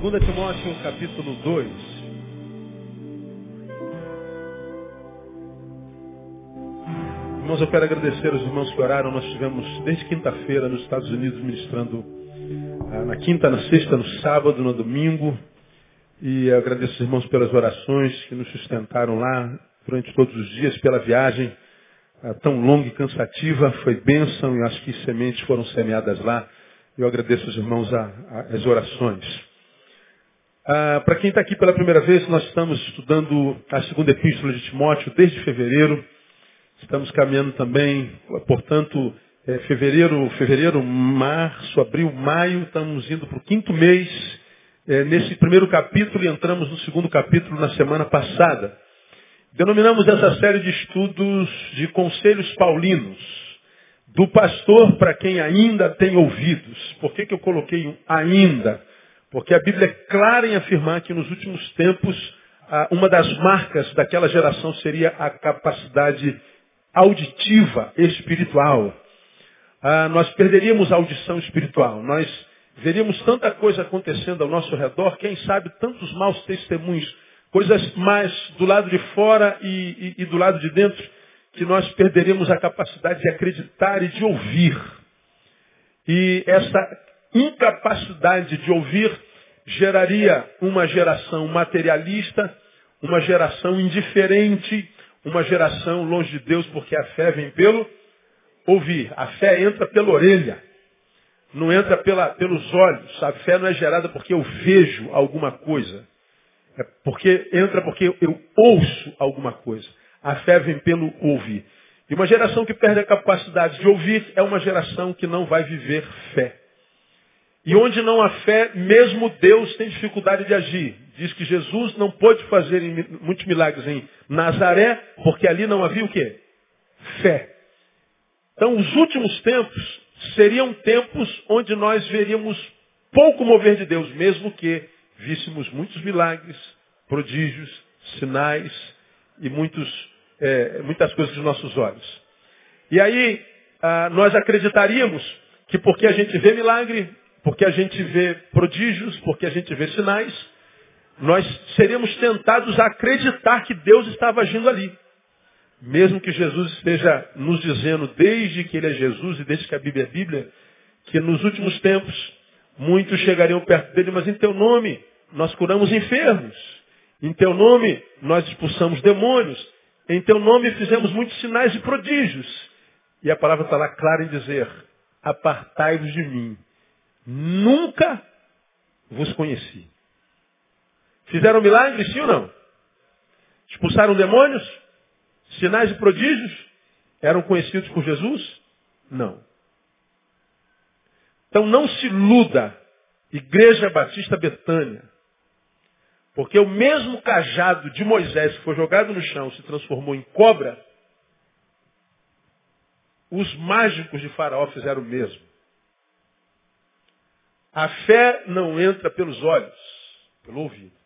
2 Timóteo capítulo 2. Irmãos, eu quero agradecer aos irmãos que oraram. Nós tivemos desde quinta-feira nos Estados Unidos ministrando ah, na quinta, na sexta, no sábado, no domingo. E agradeço aos irmãos pelas orações que nos sustentaram lá durante todos os dias, pela viagem ah, tão longa e cansativa. Foi bênção e acho que sementes foram semeadas lá. Eu agradeço aos irmãos a, a, as orações. Ah, Para quem está aqui pela primeira vez, nós estamos estudando a segunda epístola de Timóteo desde fevereiro. Estamos caminhando também, portanto, é, fevereiro, fevereiro, março, abril, maio, estamos indo para o quinto mês é, nesse primeiro capítulo e entramos no segundo capítulo na semana passada. Denominamos essa série de estudos de conselhos paulinos, do pastor para quem ainda tem ouvidos. Por que, que eu coloquei um ainda? Porque a Bíblia é clara em afirmar que nos últimos tempos, uma das marcas daquela geração seria a capacidade auditiva espiritual. Nós perderíamos a audição espiritual. Nós veríamos tanta coisa acontecendo ao nosso redor, quem sabe tantos maus testemunhos, coisas mais do lado de fora e, e, e do lado de dentro, que nós perderíamos a capacidade de acreditar e de ouvir. E essa incapacidade de ouvir geraria uma geração materialista, uma geração indiferente, uma geração longe de Deus, porque a fé vem pelo ouvir. A fé entra pela orelha, não entra pela, pelos olhos. A fé não é gerada porque eu vejo alguma coisa. É porque entra porque eu ouço alguma coisa. A fé vem pelo ouvir. E uma geração que perde a capacidade de ouvir é uma geração que não vai viver fé. E onde não há fé, mesmo Deus tem dificuldade de agir. Diz que Jesus não pôde fazer muitos milagres em Nazaré, porque ali não havia o quê? Fé. Então, os últimos tempos seriam tempos onde nós veríamos pouco mover de Deus, mesmo que víssemos muitos milagres, prodígios, sinais e muitos, é, muitas coisas dos nossos olhos. E aí, ah, nós acreditaríamos que porque a gente vê milagre, porque a gente vê prodígios, porque a gente vê sinais, nós seríamos tentados a acreditar que Deus estava agindo ali. Mesmo que Jesus esteja nos dizendo, desde que Ele é Jesus e desde que a Bíblia é Bíblia, que nos últimos tempos muitos chegariam perto dele, mas em teu nome nós curamos enfermos, em teu nome nós expulsamos demônios, em teu nome fizemos muitos sinais e prodígios. E a palavra está lá clara em dizer, apartai-vos de mim, Nunca vos conheci. Fizeram milagres, sim ou não? Expulsaram demônios? Sinais e prodígios? Eram conhecidos por Jesus? Não. Então não se iluda, Igreja Batista Betânia. Porque o mesmo cajado de Moisés que foi jogado no chão se transformou em cobra, os mágicos de Faraó fizeram o mesmo. A fé não entra pelos olhos, pelo ouvido.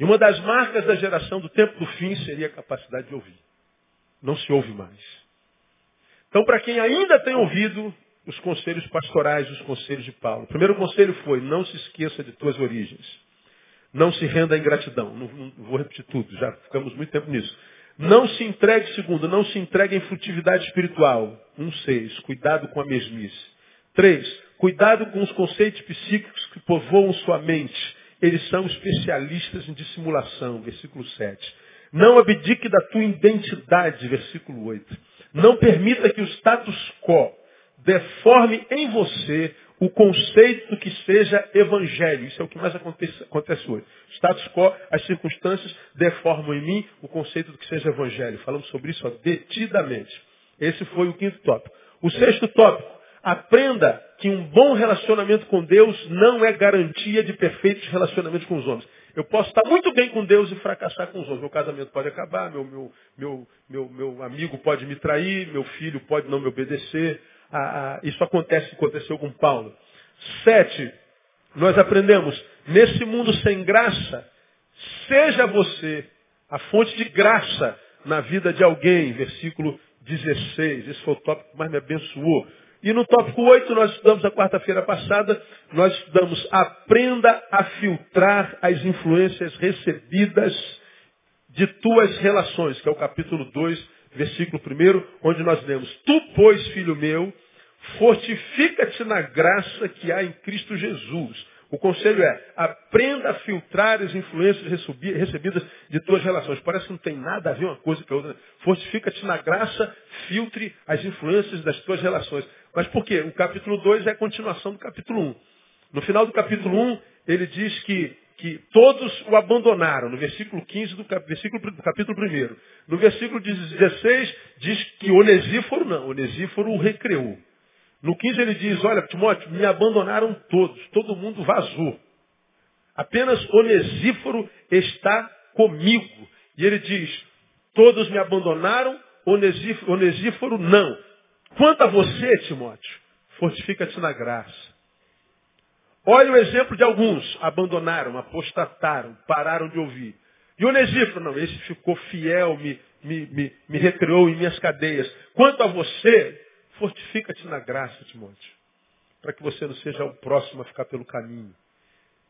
E uma das marcas da geração do tempo do fim seria a capacidade de ouvir. Não se ouve mais. Então, para quem ainda tem ouvido os conselhos pastorais, os conselhos de Paulo. O primeiro conselho foi, não se esqueça de tuas origens. Não se renda à ingratidão. Não, não vou repetir tudo, já ficamos muito tempo nisso. Não se entregue, segundo, não se entregue em frutividade espiritual. Um seis, cuidado com a mesmice. Três, Cuidado com os conceitos psíquicos que povoam sua mente. Eles são especialistas em dissimulação. Versículo 7. Não abdique da tua identidade. Versículo 8. Não permita que o status quo deforme em você o conceito que seja evangelho. Isso é o que mais acontece, acontece hoje. Status quo, as circunstâncias deformam em mim o conceito do que seja evangelho. Falamos sobre isso ó, detidamente. Esse foi o quinto tópico. O sexto tópico. Aprenda que um bom relacionamento com Deus não é garantia de perfeitos relacionamentos com os homens. Eu posso estar muito bem com Deus e fracassar com os homens. Meu casamento pode acabar, meu, meu, meu, meu, meu amigo pode me trair, meu filho pode não me obedecer. Ah, ah, isso acontece, aconteceu com Paulo. Sete, nós aprendemos, nesse mundo sem graça, seja você a fonte de graça na vida de alguém. Versículo 16. Esse foi o tópico que mais me abençoou. E no tópico 8, nós estudamos a quarta-feira passada, nós estudamos aprenda a filtrar as influências recebidas de tuas relações, que é o capítulo 2, versículo 1, onde nós lemos, Tu, pois, filho meu, fortifica-te na graça que há em Cristo Jesus. O conselho é, aprenda a filtrar as influências recebidas de tuas relações. Parece que não tem nada a ver uma coisa com a outra. Fortifica-te na graça, filtre as influências das tuas relações. Mas por quê? O capítulo 2 é a continuação do capítulo 1. Um. No final do capítulo 1, um, ele diz que, que todos o abandonaram, no versículo 15 do, versículo, do capítulo 1. No versículo 16, diz que Onesíforo não, Onesíforo o recreou. No 15 ele diz, olha, Timóteo, me abandonaram todos, todo mundo vazou. Apenas Onesíforo está comigo. E ele diz, todos me abandonaram, Onesíforo, Onesíforo não. Quanto a você, Timóteo, fortifica-te na graça. Olha o exemplo de alguns. Abandonaram, apostataram, pararam de ouvir. E Onesíforo, não, esse ficou fiel, me, me, me, me recreou em minhas cadeias. Quanto a você, fortifica-te na graça, Timóteo. Para que você não seja o próximo a ficar pelo caminho.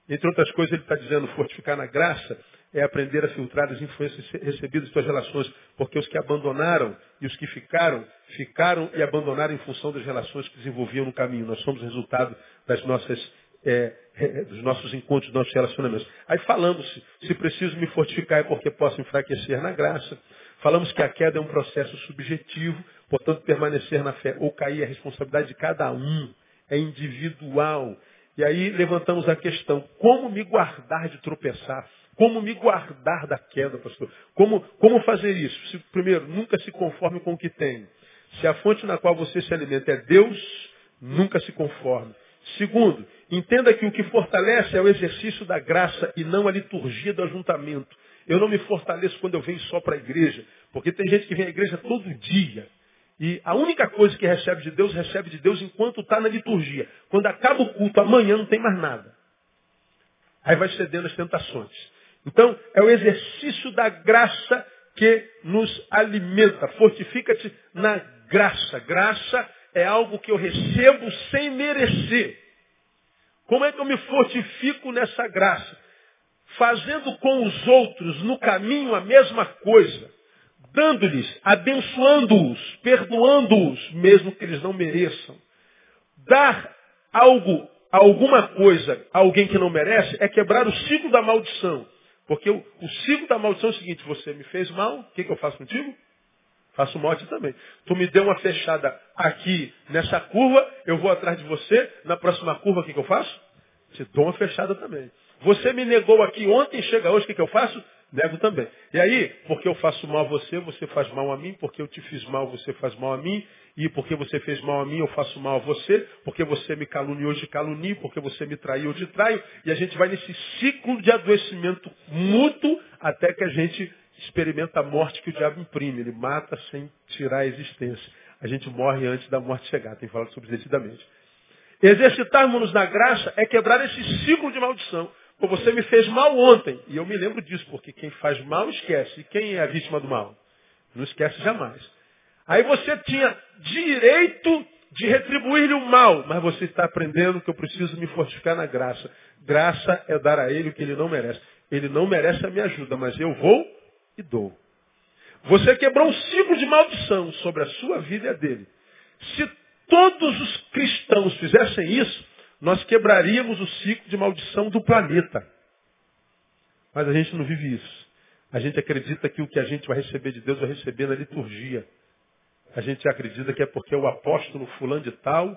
Entre outras coisas, ele está dizendo, fortificar na graça é aprender a filtrar as influências recebidas de suas relações, porque os que abandonaram e os que ficaram, ficaram e abandonaram em função das relações que desenvolviam no caminho. Nós somos resultado das nossas, é, dos nossos encontros, dos nossos relacionamentos. Aí falamos, se preciso me fortificar é porque posso enfraquecer na graça. Falamos que a queda é um processo subjetivo, portanto permanecer na fé ou cair é responsabilidade de cada um, é individual. E aí levantamos a questão, como me guardar de tropeçar? Como me guardar da queda, pastor? Como, como fazer isso? Se, primeiro, nunca se conforme com o que tem. Se a fonte na qual você se alimenta é Deus, nunca se conforme. Segundo, entenda que o que fortalece é o exercício da graça e não a liturgia do ajuntamento. Eu não me fortaleço quando eu venho só para a igreja, porque tem gente que vem à igreja todo dia. E a única coisa que recebe de Deus, recebe de Deus enquanto está na liturgia. Quando acaba o culto, amanhã não tem mais nada. Aí vai cedendo as tentações. Então, é o exercício da graça que nos alimenta. Fortifica-te na graça. Graça é algo que eu recebo sem merecer. Como é que eu me fortifico nessa graça? Fazendo com os outros no caminho a mesma coisa. Dando-lhes, abençoando-os, perdoando-os, mesmo que eles não mereçam. Dar algo, alguma coisa a alguém que não merece é quebrar o ciclo da maldição. Porque o, o ciclo da maldição é o seguinte, você me fez mal, o que, que eu faço contigo? Faço ti também. Tu me deu uma fechada aqui nessa curva, eu vou atrás de você, na próxima curva o que, que eu faço? Te dou uma fechada também. Você me negou aqui ontem, chega hoje, o que, que eu faço? Nego também. E aí, porque eu faço mal a você, você faz mal a mim, porque eu te fiz mal, você faz mal a mim, e porque você fez mal a mim, eu faço mal a você, porque você me caluniou, te calunio, porque você me traiu, eu te traio, e a gente vai nesse ciclo de adoecimento mútuo até que a gente experimenta a morte que o diabo imprime. Ele mata sem tirar a existência. A gente morre antes da morte chegar. Tem falado sobre isso decididamente. Exercitarmos-nos na graça é quebrar esse ciclo de maldição. Pô, você me fez mal ontem. E eu me lembro disso, porque quem faz mal esquece. E quem é a vítima do mal? Não esquece jamais. Aí você tinha direito de retribuir-lhe o mal, mas você está aprendendo que eu preciso me fortificar na graça. Graça é dar a ele o que ele não merece. Ele não merece a minha ajuda, mas eu vou e dou. Você quebrou um ciclo de maldição sobre a sua vida e a dele. Se todos os cristãos fizessem isso, nós quebraríamos o ciclo de maldição do planeta. Mas a gente não vive isso. A gente acredita que o que a gente vai receber de Deus vai receber na liturgia. A gente acredita que é porque o apóstolo fulano de tal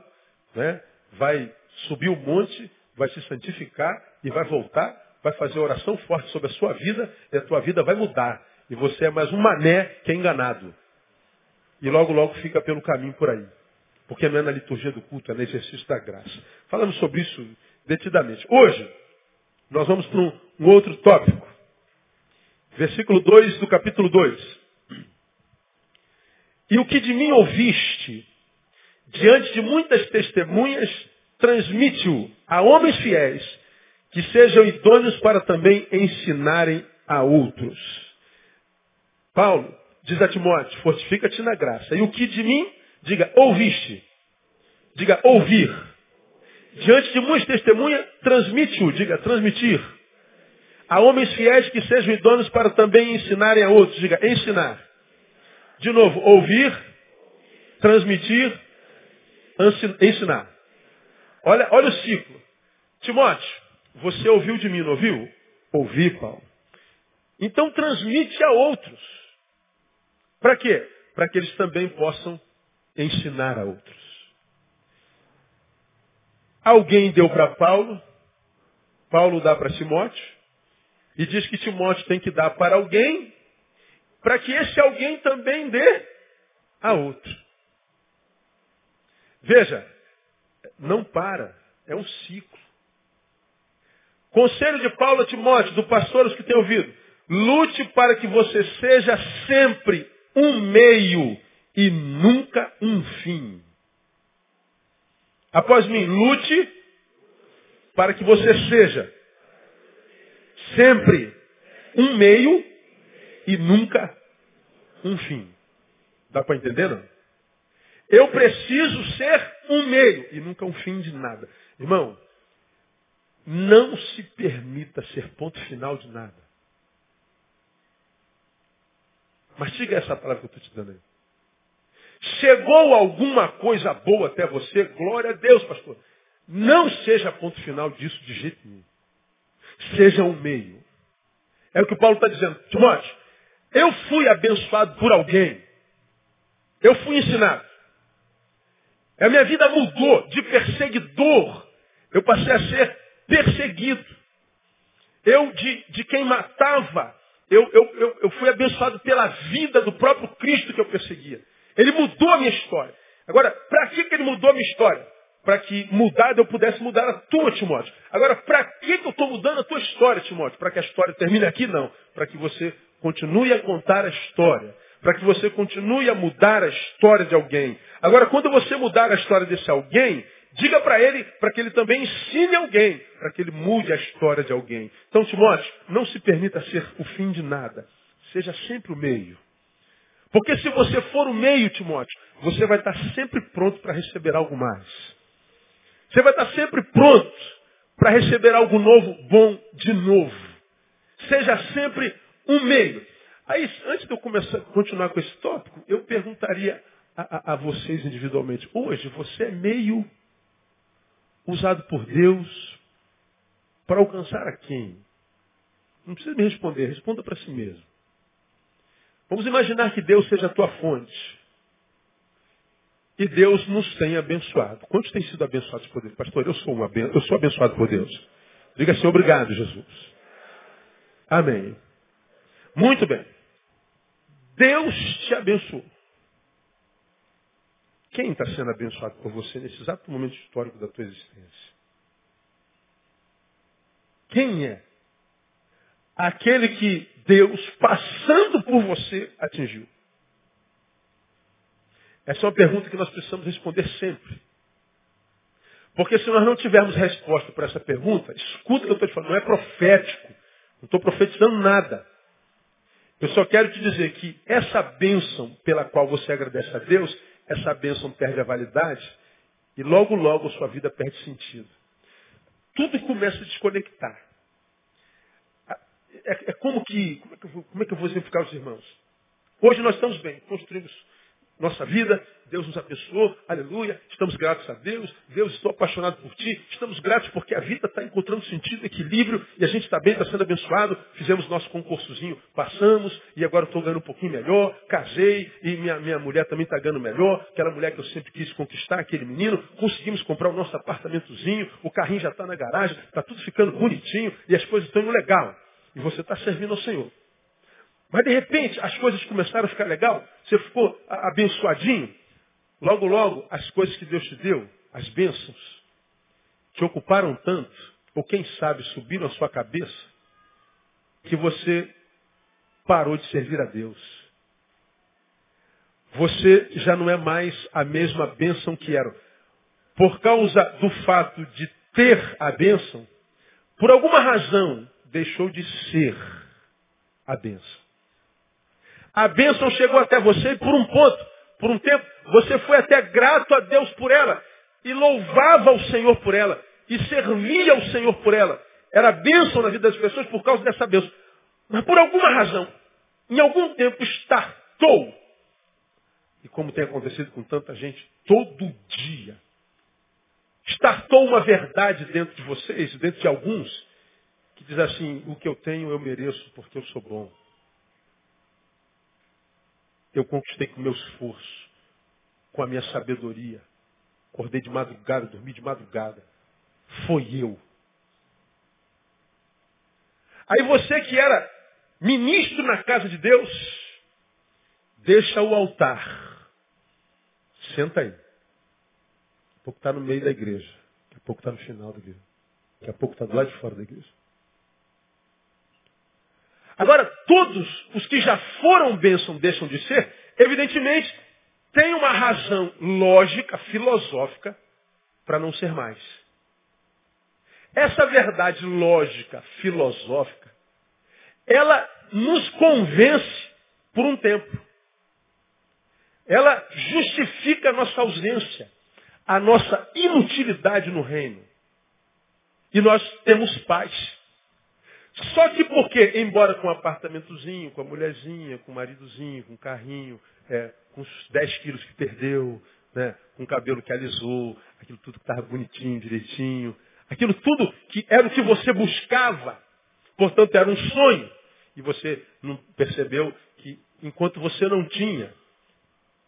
né, vai subir o monte, vai se santificar e vai voltar, vai fazer oração forte sobre a sua vida e a tua vida vai mudar. E você é mais um mané que é enganado. E logo, logo fica pelo caminho por aí. Porque não é na liturgia do culto, é no exercício da graça. Falamos sobre isso detidamente. Hoje, nós vamos para um, um outro tópico. Versículo 2 do capítulo 2. E o que de mim ouviste, diante de muitas testemunhas, transmite-o a homens fiéis, que sejam idôneos para também ensinarem a outros. Paulo diz a Timóteo, fortifica-te na graça. E o que de mim Diga, ouviste. Diga ouvir. Diante de muitas testemunhas, transmite-o. Diga transmitir. A homens fiéis que sejam idôneos para também ensinarem a outros. Diga ensinar. De novo, ouvir, transmitir, ensinar. Olha, olha o ciclo. Timóteo, você ouviu de mim, não ouviu? Ouvi, Paulo. Então transmite a outros. Para quê? Para que eles também possam ensinar a outros. Alguém deu para Paulo, Paulo dá para Timóteo, e diz que Timóteo tem que dar para alguém, para que esse alguém também dê a outro. Veja, não para, é um ciclo. Conselho de Paulo a Timóteo, do pastor, os que têm ouvido. Lute para que você seja sempre um meio e nunca um fim. Após mim, lute para que você seja sempre um meio e nunca um fim. Dá para entender, não? Eu preciso ser um meio e nunca um fim de nada. Irmão, não se permita ser ponto final de nada. Mastiga essa palavra que eu estou te dando aí. Chegou alguma coisa boa até você? Glória a Deus, pastor. Não seja ponto final disso de jeito nenhum. Seja um meio. É o que o Paulo está dizendo. Timóteo, eu fui abençoado por alguém. Eu fui ensinado. A minha vida mudou de perseguidor. Eu passei a ser perseguido. Eu, de, de quem matava, eu, eu, eu, eu fui abençoado pela vida do próprio Cristo que eu perseguia. Ele mudou a minha história. Agora, para que, que ele mudou a minha história? Para que mudado eu pudesse mudar a tua, Timóteo. Agora, para que, que eu estou mudando a tua história, Timóteo? Para que a história termine aqui? Não. Para que você continue a contar a história. Para que você continue a mudar a história de alguém. Agora, quando você mudar a história desse alguém, diga para ele, para que ele também ensine alguém, para que ele mude a história de alguém. Então, Timóteo, não se permita ser o fim de nada. Seja sempre o meio. Porque se você for o meio, Timóteo, você vai estar sempre pronto para receber algo mais. Você vai estar sempre pronto para receber algo novo, bom de novo. Seja sempre um meio. Aí, antes de eu começar, continuar com esse tópico, eu perguntaria a, a, a vocês individualmente. Hoje, você é meio usado por Deus para alcançar a quem? Não precisa me responder, responda para si mesmo. Vamos imaginar que Deus seja a tua fonte. E Deus nos tem abençoado. Quantos têm sido abençoados por Deus? Pastor, eu sou, aben... eu sou abençoado por Deus. Diga assim, obrigado, Jesus. Amém. Muito bem. Deus te abençoou. Quem está sendo abençoado por você nesse exato momento histórico da tua existência? Quem é? Aquele que Deus, passando por você, atingiu? Essa é uma pergunta que nós precisamos responder sempre. Porque se nós não tivermos resposta para essa pergunta, escuta o que eu estou te falando, não é profético. Não estou profetizando nada. Eu só quero te dizer que essa bênção pela qual você agradece a Deus, essa bênção perde a validade e logo, logo sua vida perde sentido. Tudo começa a desconectar é, é como que, como é que, eu, como é que eu vou exemplificar os irmãos? Hoje nós estamos bem, construímos nossa vida, Deus nos abençoou, aleluia, estamos gratos a Deus, Deus, estou apaixonado por ti, estamos gratos porque a vida está encontrando sentido, equilíbrio, e a gente está bem, está sendo abençoado, fizemos nosso concursozinho, passamos, e agora estou ganhando um pouquinho melhor, casei, e minha, minha mulher também está ganhando melhor, aquela mulher que eu sempre quis conquistar, aquele menino, conseguimos comprar o nosso apartamentozinho, o carrinho já está na garagem, está tudo ficando bonitinho, e as coisas estão indo legal. E você está servindo ao Senhor. Mas de repente as coisas começaram a ficar legal, você ficou abençoadinho. Logo, logo, as coisas que Deus te deu, as bênçãos, te ocuparam tanto, ou quem sabe subiram a sua cabeça, que você parou de servir a Deus. Você já não é mais a mesma bênção que era. Por causa do fato de ter a bênção, por alguma razão, deixou de ser a bênção. A bênção chegou até você e por um ponto, por um tempo, você foi até grato a Deus por ela. e louvava o Senhor por ela, e servia o Senhor por ela. Era bênção na vida das pessoas por causa dessa bênção. Mas por alguma razão, em algum tempo estartou. E como tem acontecido com tanta gente, todo dia. Estartou uma verdade dentro de vocês, dentro de alguns, que diz assim, o que eu tenho eu mereço porque eu sou bom. Eu conquistei com o meu esforço, com a minha sabedoria. Acordei de madrugada, dormi de madrugada. Foi eu. Aí você que era ministro na casa de Deus, deixa o altar. Senta aí. Daqui a pouco está no meio da igreja. Daqui a pouco está no final da igreja. Daqui a pouco está do lado de fora da igreja. Agora, todos os que já foram bênção deixam de ser, evidentemente, tem uma razão lógica, filosófica, para não ser mais. Essa verdade lógica, filosófica, ela nos convence por um tempo. Ela justifica a nossa ausência, a nossa inutilidade no reino. E nós temos paz. Só que porque, embora com um apartamentozinho, com a mulherzinha, com o maridozinho, com o carrinho, é, com os 10 quilos que perdeu, né, com o cabelo que alisou, aquilo tudo que estava bonitinho, direitinho, aquilo tudo que era o que você buscava, portanto era um sonho, e você não percebeu que enquanto você não tinha,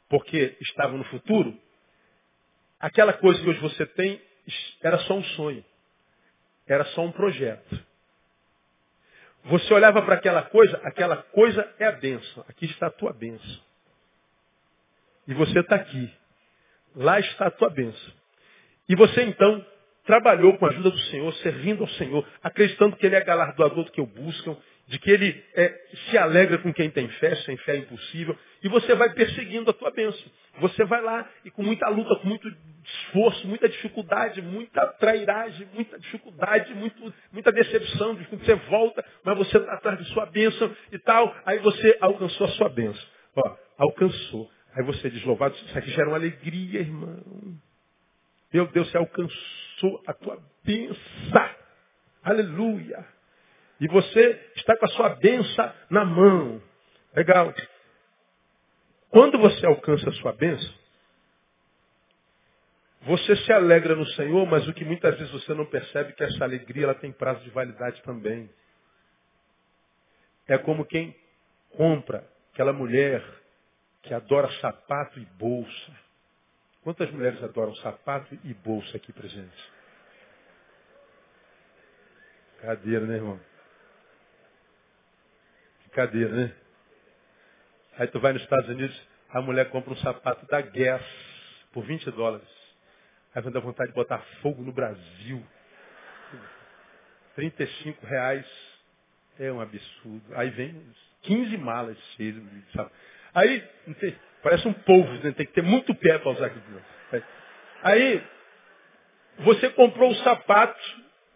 porque estava no futuro, aquela coisa que hoje você tem era só um sonho, era só um projeto. Você olhava para aquela coisa, aquela coisa é a benção. Aqui está a tua benção. E você está aqui. Lá está a tua benção. E você então trabalhou com a ajuda do Senhor, servindo ao Senhor, acreditando que Ele é galardoador do que eu buscam, de que Ele é, se alegra com quem tem fé, sem fé é impossível, e você vai perseguindo a tua bênção. Você vai lá e com muita luta, com muito esforço, muita dificuldade, muita trairagem, muita dificuldade, muito, muita decepção, você volta, mas você está atrás de sua bênção e tal, aí você alcançou a sua bênção. Ó, alcançou. Aí você diz, louvado, isso aqui gera uma alegria, irmão. Meu Deus, você alcançou a tua bênção. Aleluia. E você está com a sua benção na mão. Legal. Quando você alcança a sua bênção, você se alegra no Senhor, mas o que muitas vezes você não percebe é que essa alegria ela tem prazo de validade também. É como quem compra aquela mulher que adora sapato e bolsa. Quantas mulheres adoram sapato e bolsa aqui presentes? Cadeira, né, irmão? Brincadeira, né? Aí tu vai nos Estados Unidos, a mulher compra um sapato da Guess por 20 dólares. Aí vai dar vontade de botar fogo no Brasil. 35 reais é um absurdo. Aí vem 15 malas cheias sapato. Aí, parece um povo, né? tem que ter muito pé para usar aquilo. Aí, você comprou o sapato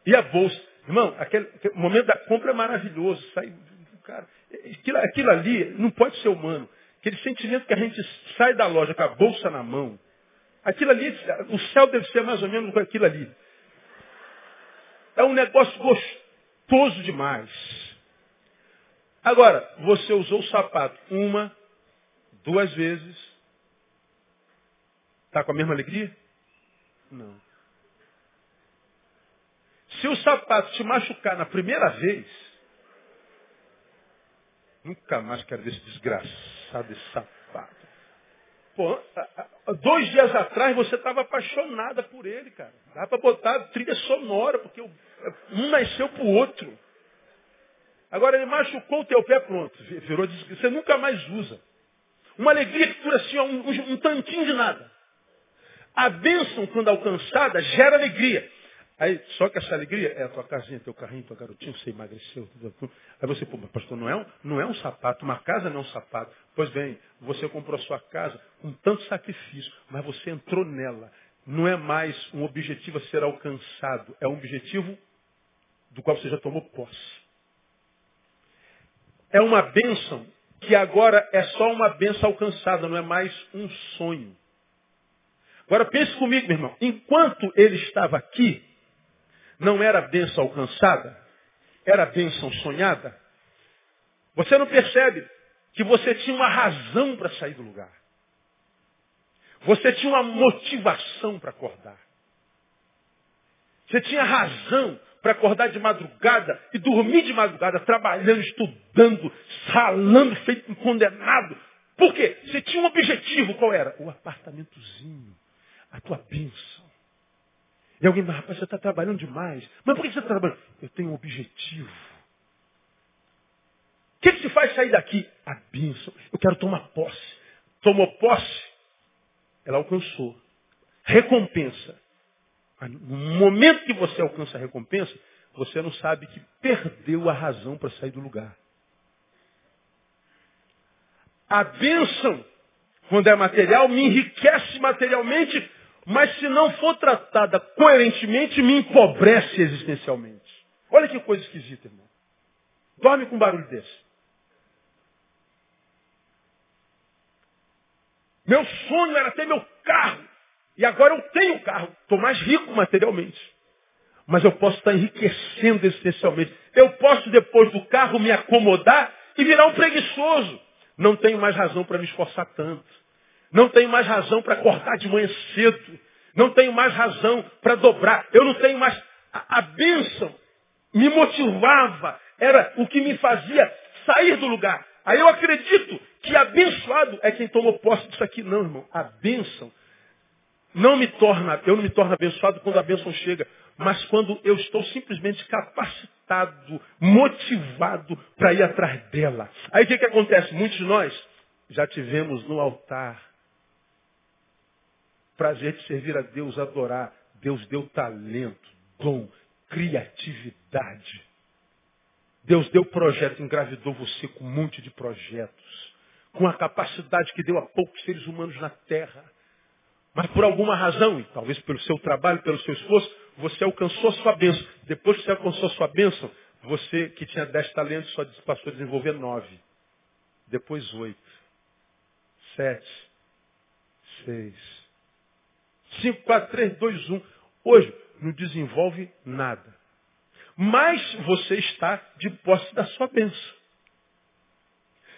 e a bolsa. Irmão, aquele, aquele momento da compra é maravilhoso. Sai, cara, aquilo, aquilo ali não pode ser humano. Aquele sentimento que a gente sai da loja com a bolsa na mão. Aquilo ali, o céu deve ser mais ou menos com aquilo ali. É um negócio gostoso demais. Agora, você usou o sapato uma, duas vezes, está com a mesma alegria? Não. Se o sapato te machucar na primeira vez, nunca mais quero ver esse desgraçado desse sapato. Pô, dois dias atrás você estava apaixonada por ele, cara. Dá para botar trilha sonora, porque um nasceu para o outro. Agora ele machucou o teu pé, pronto. Virou Você nunca mais usa. Uma alegria que dura assim, um, um tantinho de nada. A bênção, quando alcançada, gera alegria. Aí, só que essa alegria é a tua casinha, teu carrinho, teu garotinho, você emagreceu. Tudo, tudo. Aí você, pô, mas pastor, não é, um, não é um sapato, uma casa não é um sapato. Pois bem, você comprou a sua casa com tanto sacrifício, mas você entrou nela. Não é mais um objetivo a ser alcançado, é um objetivo do qual você já tomou posse. É uma bênção que agora é só uma benção alcançada, não é mais um sonho. Agora pense comigo, meu irmão. Enquanto ele estava aqui, não era bênção alcançada, era bênção sonhada. Você não percebe que você tinha uma razão para sair do lugar. Você tinha uma motivação para acordar. Você tinha razão para acordar de madrugada e dormir de madrugada, trabalhando, estudando, ralando, feito um condenado. Por quê? Você tinha um objetivo, qual era? O apartamentozinho, a tua bênção. E alguém, mas rapaz, você está trabalhando demais. Mas por que você está trabalhando? Eu tenho um objetivo. O que, que se faz sair daqui? A bênção. Eu quero tomar posse. Tomou posse, ela alcançou. Recompensa. No momento que você alcança a recompensa, você não sabe que perdeu a razão para sair do lugar. A bênção, quando é material, me enriquece materialmente, mas se não for tratada coerentemente, me empobrece existencialmente. Olha que coisa esquisita, irmão. Dorme com um barulho desse. Meu sonho era ter meu carro. E agora eu tenho carro. Estou mais rico materialmente. Mas eu posso estar enriquecendo existencialmente. Eu posso, depois do carro, me acomodar e virar um preguiçoso. Não tenho mais razão para me esforçar tanto. Não tenho mais razão para acordar de manhã cedo. Não tenho mais razão para dobrar. Eu não tenho mais. A, a bênção me motivava. Era o que me fazia sair do lugar. Aí eu acredito que abençoado é quem tomou posse disso aqui. Não, irmão. A bênção não me torna, eu não me torno abençoado quando a bênção chega, mas quando eu estou simplesmente capacitado, motivado para ir atrás dela. Aí o que, que acontece? Muitos de nós já tivemos no altar prazer de servir a Deus, adorar. Deus deu talento, dom, criatividade. Deus deu projeto, engravidou você com um monte de projetos, com a capacidade que deu a poucos seres humanos na terra. Mas por alguma razão, e talvez pelo seu trabalho, pelo seu esforço, você alcançou a sua bênção. Depois que você alcançou a sua bênção, você que tinha dez talentos só passou a desenvolver nove. Depois oito. Sete. Seis. Cinco, quatro, três, dois, um. Hoje não desenvolve nada. Mas você está de posse da sua bênção.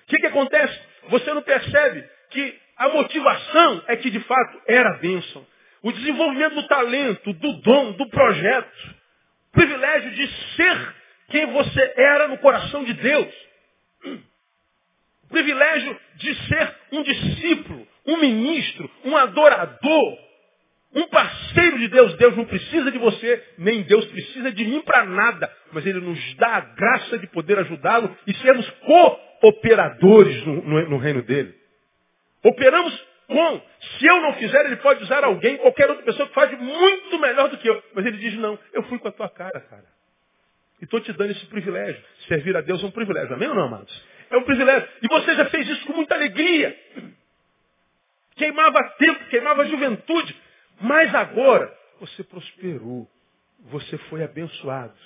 O que, que acontece? Você não percebe que a motivação é que de fato era a bênção. O desenvolvimento do talento, do dom, do projeto. O privilégio de ser quem você era no coração de Deus. O privilégio de ser um discípulo, um ministro, um adorador, um parceiro de Deus. Deus não precisa de você, nem Deus precisa de mim para nada. Mas Ele nos dá a graça de poder ajudá-lo e sermos cooperadores no, no, no reino dele. Operamos com. Se eu não fizer, ele pode usar alguém, qualquer outra pessoa que faz muito melhor do que eu. Mas ele diz, não, eu fui com a tua cara, cara. E estou te dando esse privilégio. Servir a Deus é um privilégio. Amém ou não, amados? É um privilégio. E você já fez isso com muita alegria. Queimava tempo, queimava juventude. Mas agora, você prosperou. Você foi abençoado.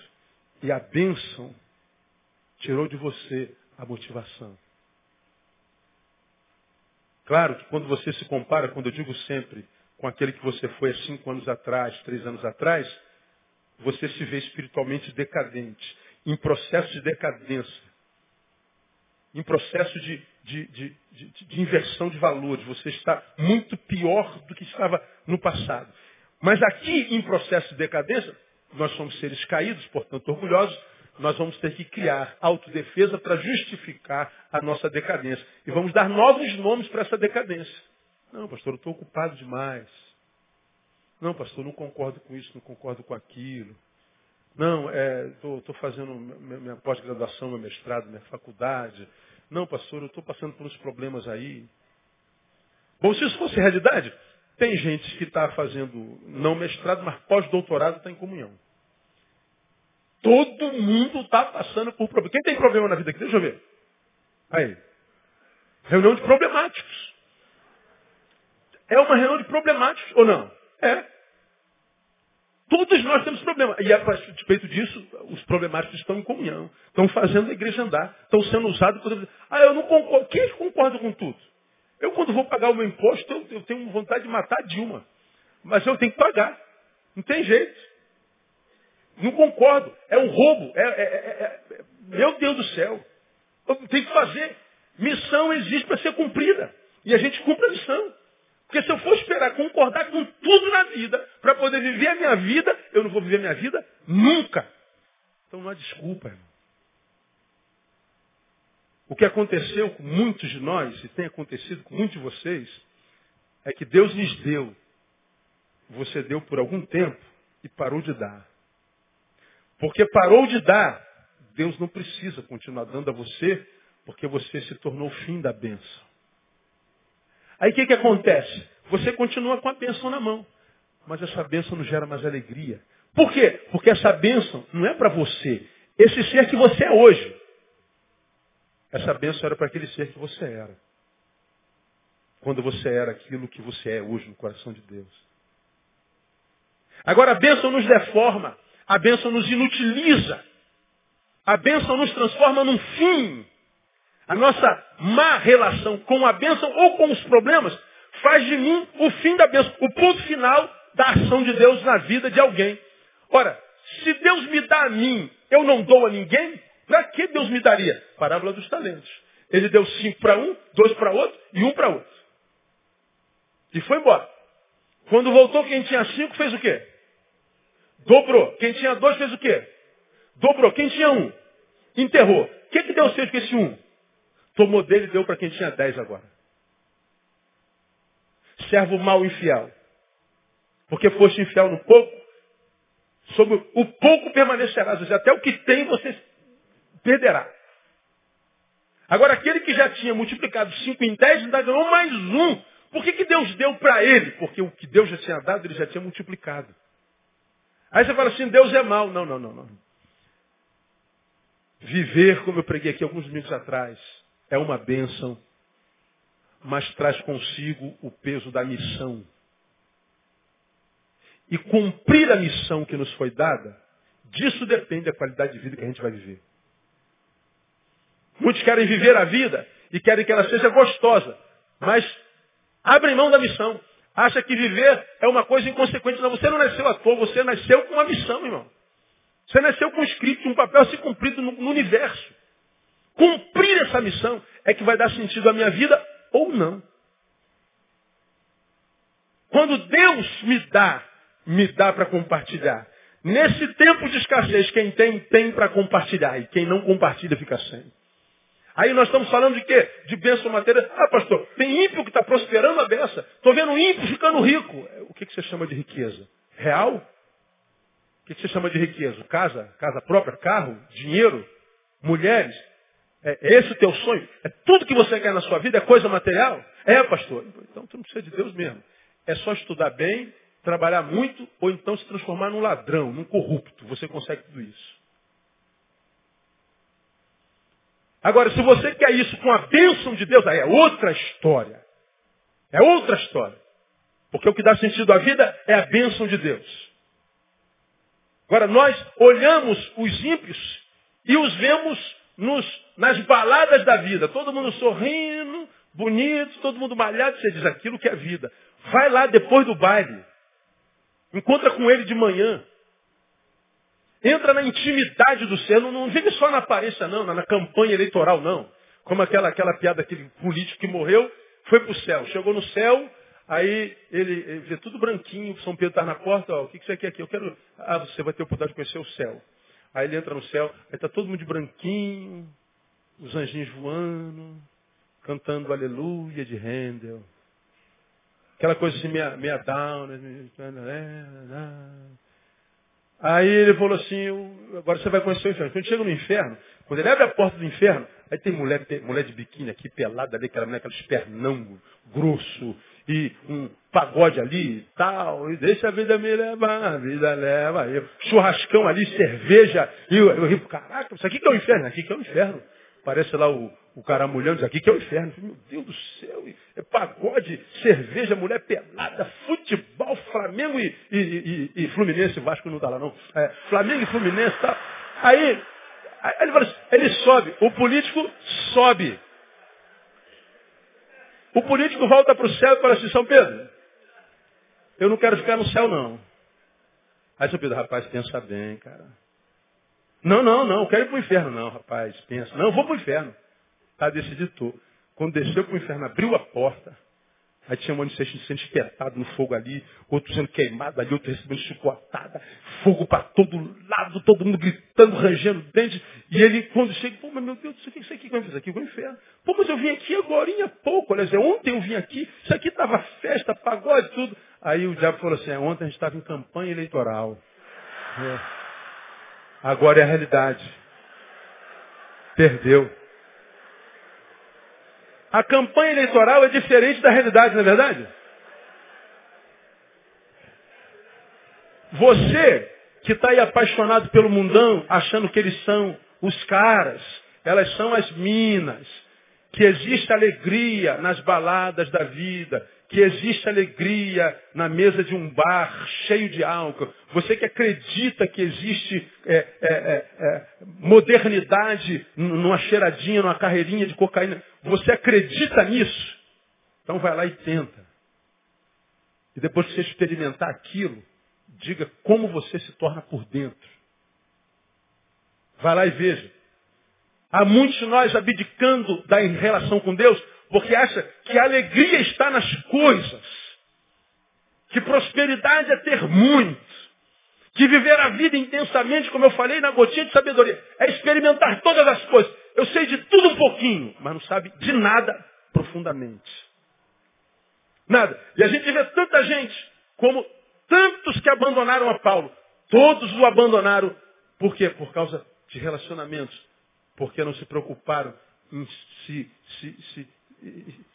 E a bênção tirou de você a motivação. Claro que quando você se compara, quando eu digo sempre, com aquele que você foi há cinco anos atrás, três anos atrás, você se vê espiritualmente decadente, em processo de decadência, em processo de, de, de, de, inversão de valores. Você está muito pior do que estava no passado. Mas aqui, em processo de decadência, nós somos seres caídos, portanto orgulhosos, nós vamos ter que criar autodefesa para justificar a nossa decadência. E vamos dar novos nomes para essa decadência. Não, pastor, eu estou ocupado demais. Não, pastor, não concordo com isso, não concordo com aquilo. Não, estou é, fazendo minha pós-graduação, meu mestrado, minha faculdade. Não, pastor, eu estou passando por uns problemas aí. Bom, se isso fosse realidade, tem gente que está fazendo não mestrado, mas pós-doutorado está em comunhão. Todo mundo está passando por problema. Quem tem problema na vida aqui? Deixa eu ver. Aí. Reunião de problemáticos. É uma reunião de problemáticos ou não? É. Todos nós temos problema. E a respeito disso, os problemáticos estão em comunhão. Estão fazendo a igreja andar. Estão sendo usados. Por... Ah, eu não concordo. Quem concorda com tudo? Eu, quando vou pagar o meu imposto, eu, eu tenho vontade de matar a Dilma. mas eu tenho que pagar. Não tem jeito. Não concordo. É um roubo. É, é, é, é meu Deus do céu. Eu tenho que fazer. Missão existe para ser cumprida. E a gente cumpre a missão. Porque se eu for esperar concordar com tudo na vida para poder viver a minha vida, eu não vou viver a minha vida nunca. Então não há desculpa, irmão. O que aconteceu com muitos de nós, e tem acontecido com muitos de vocês, é que Deus lhes deu. Você deu por algum tempo e parou de dar. Porque parou de dar, Deus não precisa continuar dando a você, porque você se tornou o fim da bênção. Aí o que, que acontece? Você continua com a bênção na mão. Mas essa bênção não gera mais alegria. Por quê? Porque essa bênção não é para você. Esse ser que você é hoje. Essa bênção era para aquele ser que você era. Quando você era aquilo que você é hoje no coração de Deus. Agora a bênção nos deforma. A bênção nos inutiliza. A bênção nos transforma num fim. A nossa má relação com a bênção ou com os problemas faz de mim o fim da bênção, o ponto final da ação de Deus na vida de alguém. Ora, se Deus me dá a mim, eu não dou a ninguém, para que Deus me daria? Parábola dos talentos. Ele deu cinco para um, dois para outro e um para outro. E foi embora. Quando voltou, quem tinha cinco fez o quê? Dobrou. Quem tinha dois fez o quê? Dobrou. Quem tinha um? Enterrou. O que, que Deus fez com esse um? Tomou dele e deu para quem tinha dez agora. Servo mal infiel. Porque foste infiel no pouco, sobre o pouco permanecerás. Até o que tem você perderá. Agora, aquele que já tinha multiplicado cinco em dez, ainda ganhou mais um. Por que, que Deus deu para ele? Porque o que Deus já tinha dado, ele já tinha multiplicado. Aí você fala assim, Deus é mal. Não, não, não, não. Viver, como eu preguei aqui alguns minutos atrás, é uma bênção, mas traz consigo o peso da missão. E cumprir a missão que nos foi dada, disso depende a qualidade de vida que a gente vai viver. Muitos querem viver a vida e querem que ela seja gostosa, mas abrem mão da missão. Acha que viver é uma coisa inconsequente. Não, você não nasceu à toa, você nasceu com uma missão, irmão. Você nasceu com um script, um papel a ser cumprido no, no universo. Cumprir essa missão é que vai dar sentido à minha vida ou não. Quando Deus me dá, me dá para compartilhar. Nesse tempo de escassez, quem tem, tem para compartilhar. E quem não compartilha fica sem. Aí nós estamos falando de quê? De bênção material. Ah, pastor, tem ímpio que está prosperando a benção. Estou vendo ímpio ficando rico. O que, que você chama de riqueza? Real? O que, que você chama de riqueza? Casa? Casa própria? Carro? Dinheiro? Mulheres? É, é esse o teu sonho? É tudo que você quer na sua vida? É coisa material? É, pastor. Então tu não precisa de Deus mesmo. É só estudar bem, trabalhar muito, ou então se transformar num ladrão, num corrupto. Você consegue tudo isso. Agora, se você quer isso com a bênção de Deus, aí é outra história. É outra história. Porque o que dá sentido à vida é a bênção de Deus. Agora, nós olhamos os ímpios e os vemos nos, nas baladas da vida. Todo mundo sorrindo, bonito, todo mundo malhado. Você diz aquilo que é vida. Vai lá depois do baile. Encontra com ele de manhã. Entra na intimidade do ser, não, não vive só na aparência, não, na campanha eleitoral, não. Como aquela, aquela piada, aquele político que morreu, foi para o céu. Chegou no céu, aí ele, ele vê tudo branquinho, São Pedro está na porta, ó, o que, que você quer aqui? Eu quero. Ah, você vai ter oportunidade de conhecer o céu. Aí ele entra no céu, aí está todo mundo de branquinho, os anjinhos voando, cantando aleluia de Handel. Aquela coisa assim, meia, meia down, né? Aí ele falou assim, agora você vai conhecer o inferno. Quando chega no inferno, quando ele abre a porta do inferno, aí tem mulher, tem mulher de biquíni aqui, pelada ali, aquela mulher, aquele espernão grosso, e um pagode ali e tal, e deixa a vida me levar, a vida leva eu. Churrascão ali, cerveja, e eu, eu ri, caraca, isso aqui que é o inferno, aqui que é o inferno. Parece lá o, o caramulhão, diz aqui que é o inferno. Meu Deus do céu, é pagode, cerveja, mulher pelada, futebol, Flamengo e, e, e, e Fluminense, Vasco não está lá não. É, Flamengo e Fluminense, tá. Aí, aí ele, fala assim, ele sobe, o político sobe. O político volta para o céu e fala assim, São Pedro, eu não quero ficar no céu, não. Aí seu Pedro, rapaz, pensa bem, cara. Não, não, não, eu quero ir para o inferno. Não, rapaz, pensa. Não, eu vou para o inferno. Tá decidido, tô. Quando desceu para o inferno, abriu a porta. Aí tinha um de sendo espetado no fogo ali, outro sendo queimado ali, outro recebendo chicotada, fogo para todo lado, todo mundo gritando, rangendo dente. E ele, quando chega, pô, mas meu Deus, isso aqui, isso aqui que eu fiz aqui? Vou inferno. Pô, mas eu vim aqui agora há pouco, olha, ontem eu vim aqui, isso aqui estava festa, pagode, tudo. Aí o diabo falou assim, é, ontem a gente estava em campanha eleitoral. É. Agora é a realidade. Perdeu. A campanha eleitoral é diferente da realidade, não é verdade? Você que está aí apaixonado pelo mundão, achando que eles são os caras, elas são as minas, que existe alegria nas baladas da vida, que existe alegria na mesa de um bar cheio de álcool. Você que acredita que existe é, é, é, é modernidade numa cheiradinha, numa carreirinha de cocaína. Você acredita nisso? Então vai lá e tenta. E depois que você experimentar aquilo, diga como você se torna por dentro. Vai lá e veja. Há muitos de nós abdicando da relação com Deus porque acha que a alegria está nas coisas. Que prosperidade é ter muito. Que viver a vida intensamente, como eu falei, na gotinha de sabedoria. É experimentar todas as coisas. Eu sei de tudo um pouquinho, mas não sabe de nada profundamente. Nada. E a gente vê tanta gente, como tantos que abandonaram a Paulo. Todos o abandonaram. Por quê? Por causa de relacionamentos. Porque não se preocuparam em se, se, se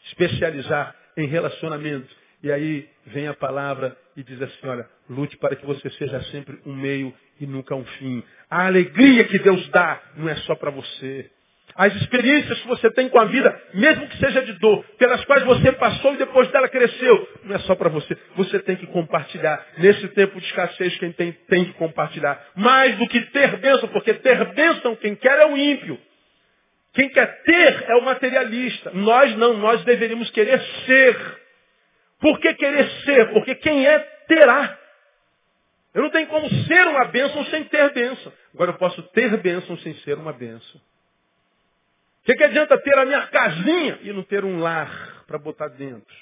especializar em relacionamento. E aí vem a palavra e diz assim, olha, lute para que você seja sempre um meio e nunca um fim. A alegria que Deus dá não é só para você. As experiências que você tem com a vida, mesmo que seja de dor, pelas quais você passou e depois dela cresceu, não é só para você. Você tem que compartilhar. Nesse tempo de escassez, quem tem, tem que compartilhar. Mais do que ter bênção, porque ter bênção, quem quer é o ímpio. Quem quer ter é o materialista. Nós não, nós deveríamos querer ser. Por que querer ser? Porque quem é, terá. Eu não tenho como ser uma bênção sem ter bênção. Agora eu posso ter bênção sem ser uma bênção. O que, que adianta ter a minha casinha e não ter um lar para botar dentro?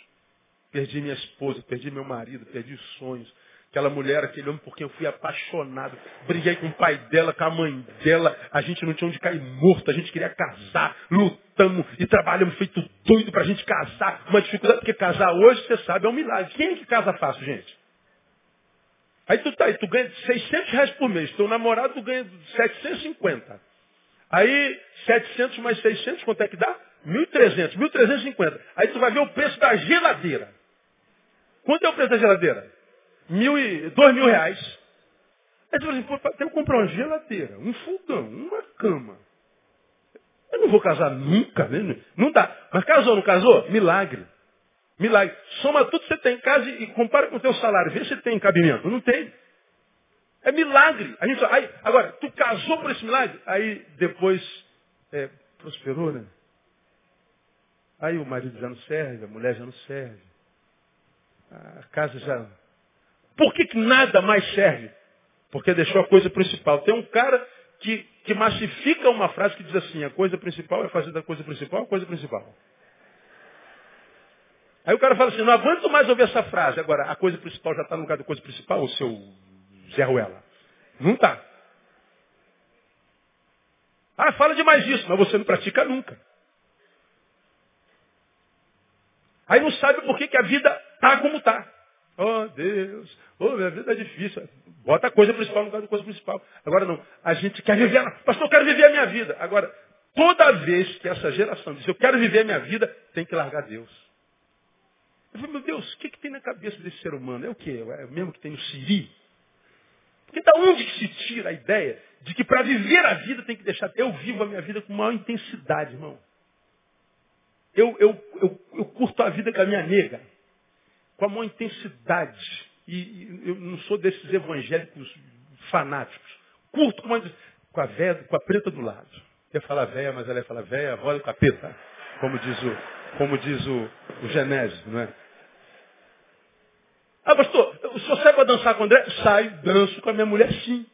Perdi minha esposa, perdi meu marido, perdi os sonhos, Aquela mulher, aquele homem por quem eu fui apaixonado. Briguei com o pai dela, com a mãe dela. A gente não tinha onde cair morto. A gente queria casar. Lutamos e trabalhamos feito doido para a gente casar. Uma dificuldade, porque casar hoje, você sabe, é um milagre. Quem é que casa fácil, gente? Aí tu tá aí, tu ganha 600 reais por mês. Teu namorado ganha 750. Aí 700 mais 600, quanto é que dá? 1.300, 1.350. Aí tu vai ver o preço da geladeira. Quanto é o preço da geladeira? mil e, dois mil reais. Aí você fala assim, tem que comprar uma geladeira, um fogão, uma cama. Eu não vou casar nunca, né? Não dá. Mas casou, não casou? Milagre. Milagre. Soma tudo que você tem em casa e compara com o teu salário. Vê se tem cabimento. Não tem. É milagre. A gente, aí, agora, tu casou por esse milagre? Aí depois é, prosperou, né? Aí o marido já não serve, a mulher já não serve. A casa já por que, que nada mais serve? Porque deixou a coisa principal. Tem um cara que, que massifica uma frase que diz assim, a coisa principal é fazer da coisa principal a coisa principal. Aí o cara fala assim, não aguento mais ouvir essa frase. Agora, a coisa principal já está no lugar da coisa principal, o seu Zé Ruela? Não está. Ah, fala demais disso, mas você não pratica nunca. Aí não sabe por que, que a vida está como está. Oh, Deus, oh, minha vida é difícil. Bota a coisa principal no lugar da coisa principal. Agora não, a gente quer viver, pastor, eu quero viver a minha vida. Agora, toda vez que essa geração diz, eu quero viver a minha vida, tem que largar Deus. Eu falei, meu Deus, o que, que tem na cabeça desse ser humano? É o quê? É o mesmo que tem no Siri? Porque da onde que se tira a ideia de que para viver a vida tem que deixar. Eu vivo a minha vida com maior intensidade, irmão. Eu, eu, eu, eu curto a vida com a minha nega com a maior intensidade. E, e eu não sou desses evangélicos fanáticos. Curto com a, com a, véia, com a preta do lado. Quer falar véia, mas ela ia falar véia, roda o capeta. Como diz o, como diz o, o Genésio, não é? Ah, pastor, senhor sai para dançar com o André? Sai, danço com a minha mulher sim.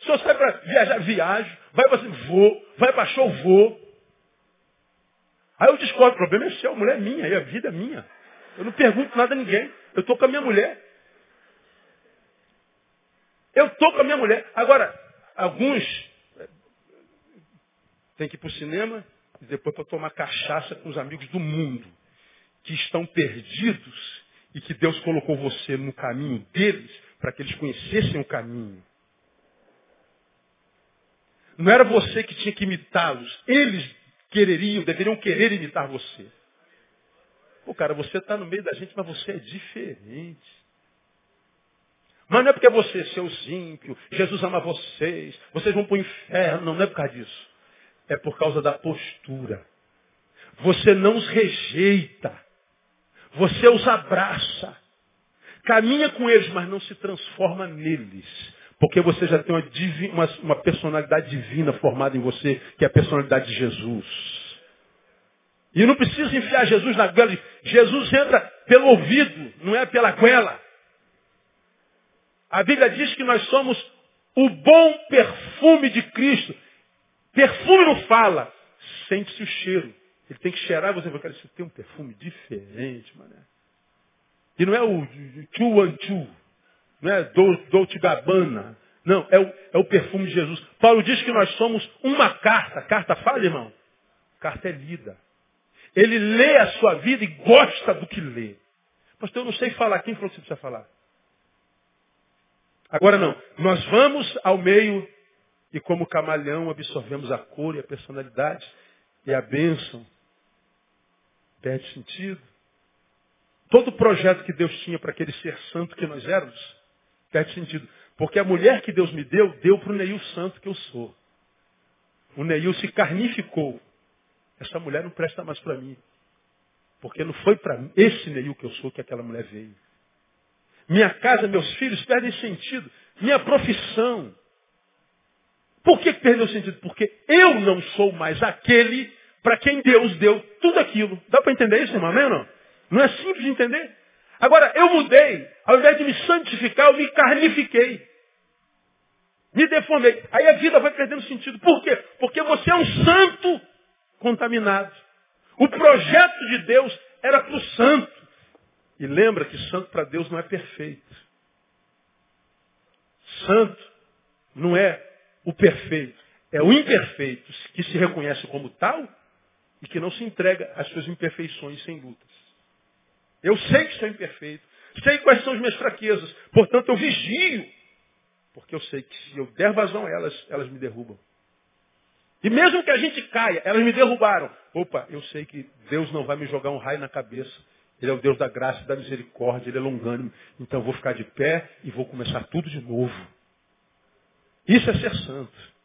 O senhor sai para viajar? Viajo. Vai para vou. Vai para show? Vou. Aí eu discordo, o problema é seu, a mulher é minha, a vida é minha. Eu não pergunto nada a ninguém. Eu estou com a minha mulher. Eu estou com a minha mulher. Agora, alguns têm que ir para o cinema e depois para tomar cachaça com os amigos do mundo, que estão perdidos e que Deus colocou você no caminho deles para que eles conhecessem o caminho. Não era você que tinha que imitá-los. Eles quereriam, deveriam querer imitar você. Pô, cara, você está no meio da gente, mas você é diferente. Mas não é porque você é seus ímpios, Jesus ama vocês, vocês vão para o inferno, não, não é por causa disso. É por causa da postura. Você não os rejeita. Você os abraça. Caminha com eles, mas não se transforma neles. Porque você já tem uma, uma, uma, personalidade divina formada em você, que é a personalidade de Jesus. E não precisa enfiar Jesus na goela. Jesus entra pelo ouvido, não é pela goela. A Bíblia diz que nós somos o bom perfume de Cristo. Perfume não fala, sente-se o cheiro. Ele tem que cheirar você vai, cara, você tem um perfume diferente, mané. E não é o two and two. Não é Dolce Gabbana. Não, é o, é o perfume de Jesus. Paulo diz que nós somos uma carta. Carta fala, irmão? Carta é lida. Ele lê a sua vida e gosta do que lê. Pastor, eu não sei falar. Quem falou que você precisa falar? Agora não. Nós vamos ao meio e como camaleão absorvemos a cor e a personalidade e a bênção. Perde sentido. Todo o projeto que Deus tinha para aquele ser santo que nós éramos, Perde sentido. Porque a mulher que Deus me deu, deu para o Neil Santo que eu sou. O Neil se carnificou. Essa mulher não presta mais para mim. Porque não foi para esse Neil que eu sou que aquela mulher veio. Minha casa, meus filhos perdem sentido. Minha profissão. Por que perdeu sentido? Porque eu não sou mais aquele para quem Deus deu tudo aquilo. Dá para entender isso, irmão? Não? Não é simples de entender? Agora, eu mudei. Ao invés de me santificar, eu me carnifiquei. Me deformei. Aí a vida vai perdendo sentido. Por quê? Porque você é um santo contaminado. O projeto de Deus era para o santo. E lembra que santo para Deus não é perfeito. Santo não é o perfeito. É o imperfeito que se reconhece como tal e que não se entrega às suas imperfeições sem lutas. Eu sei que sou imperfeito. Sei quais são as minhas fraquezas. Portanto, eu vigio. Porque eu sei que se eu der vazão a elas, elas me derrubam. E mesmo que a gente caia, elas me derrubaram. Opa, eu sei que Deus não vai me jogar um raio na cabeça. Ele é o Deus da graça da misericórdia, Ele é longânimo. Então eu vou ficar de pé e vou começar tudo de novo. Isso é ser santo.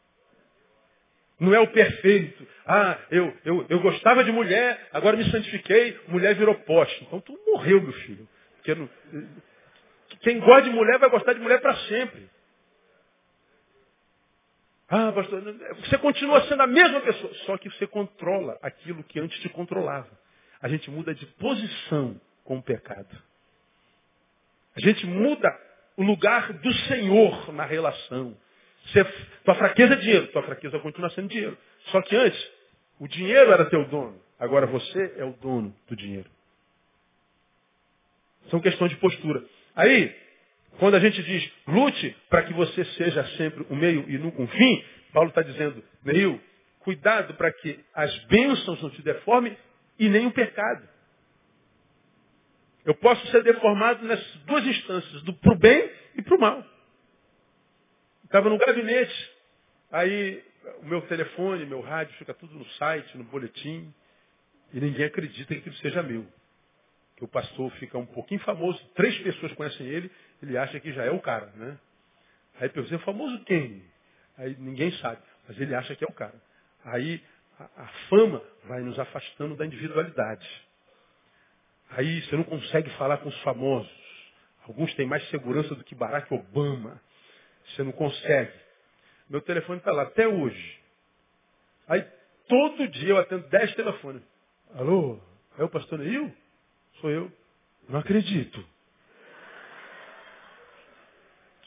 Não é o perfeito. Ah, eu, eu, eu gostava de mulher, agora me santifiquei, mulher virou poste. Então tu morreu, meu filho. Não, quem gosta de mulher vai gostar de mulher para sempre. Ah, pastor, você continua sendo a mesma pessoa, só que você controla aquilo que antes te controlava. A gente muda de posição com o pecado. A gente muda o lugar do Senhor na relação. Você, tua fraqueza é dinheiro, tua fraqueza continua sendo dinheiro. Só que antes, o dinheiro era teu dono. Agora você é o dono do dinheiro. São questões de postura. Aí, quando a gente diz lute para que você seja sempre o meio e nunca um fim, Paulo está dizendo, Neil, cuidado para que as bênçãos não te deformem e nem o pecado. Eu posso ser deformado nessas duas instâncias, do pro bem e pro mal. Estava no gabinete, aí o meu telefone, meu rádio, fica tudo no site, no boletim, e ninguém acredita que aquilo seja meu. Que o pastor fica um pouquinho famoso, três pessoas conhecem ele, ele acha que já é o cara, né? Aí pergunta, é famoso quem? Aí ninguém sabe, mas ele acha que é o cara. Aí a, a fama vai nos afastando da individualidade. Aí você não consegue falar com os famosos. Alguns têm mais segurança do que Barack Obama. Você não consegue. Meu telefone está lá até hoje. Aí todo dia eu atendo dez telefones. Alô? É o pastor Neil? Sou eu. Não acredito.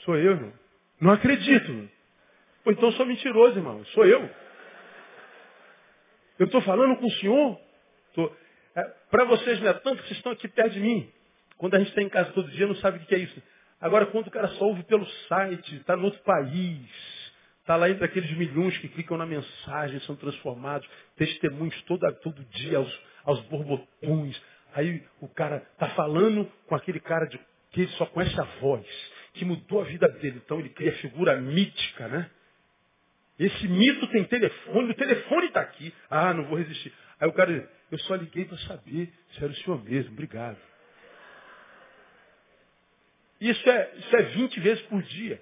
Sou eu, irmão. Não acredito. Irmão. Pô, então sou mentiroso, irmão. Sou eu. Eu estou falando com o senhor. Tô... É, Para vocês não é tanto que vocês estão aqui perto de mim. Quando a gente está em casa todo dia, não sabe o que é isso. Agora, quando o cara só ouve pelo site, está no outro país, está lá entre aqueles milhões que clicam na mensagem, são transformados, testemunhos todo, todo dia aos, aos borbotões. Aí o cara está falando com aquele cara de, que ele só conhece a voz, que mudou a vida dele. Então ele cria figura mítica, né? Esse mito tem telefone, o telefone está aqui. Ah, não vou resistir. Aí o cara eu só liguei para saber se era o senhor mesmo, obrigado. Isso é, isso é 20 vezes por dia.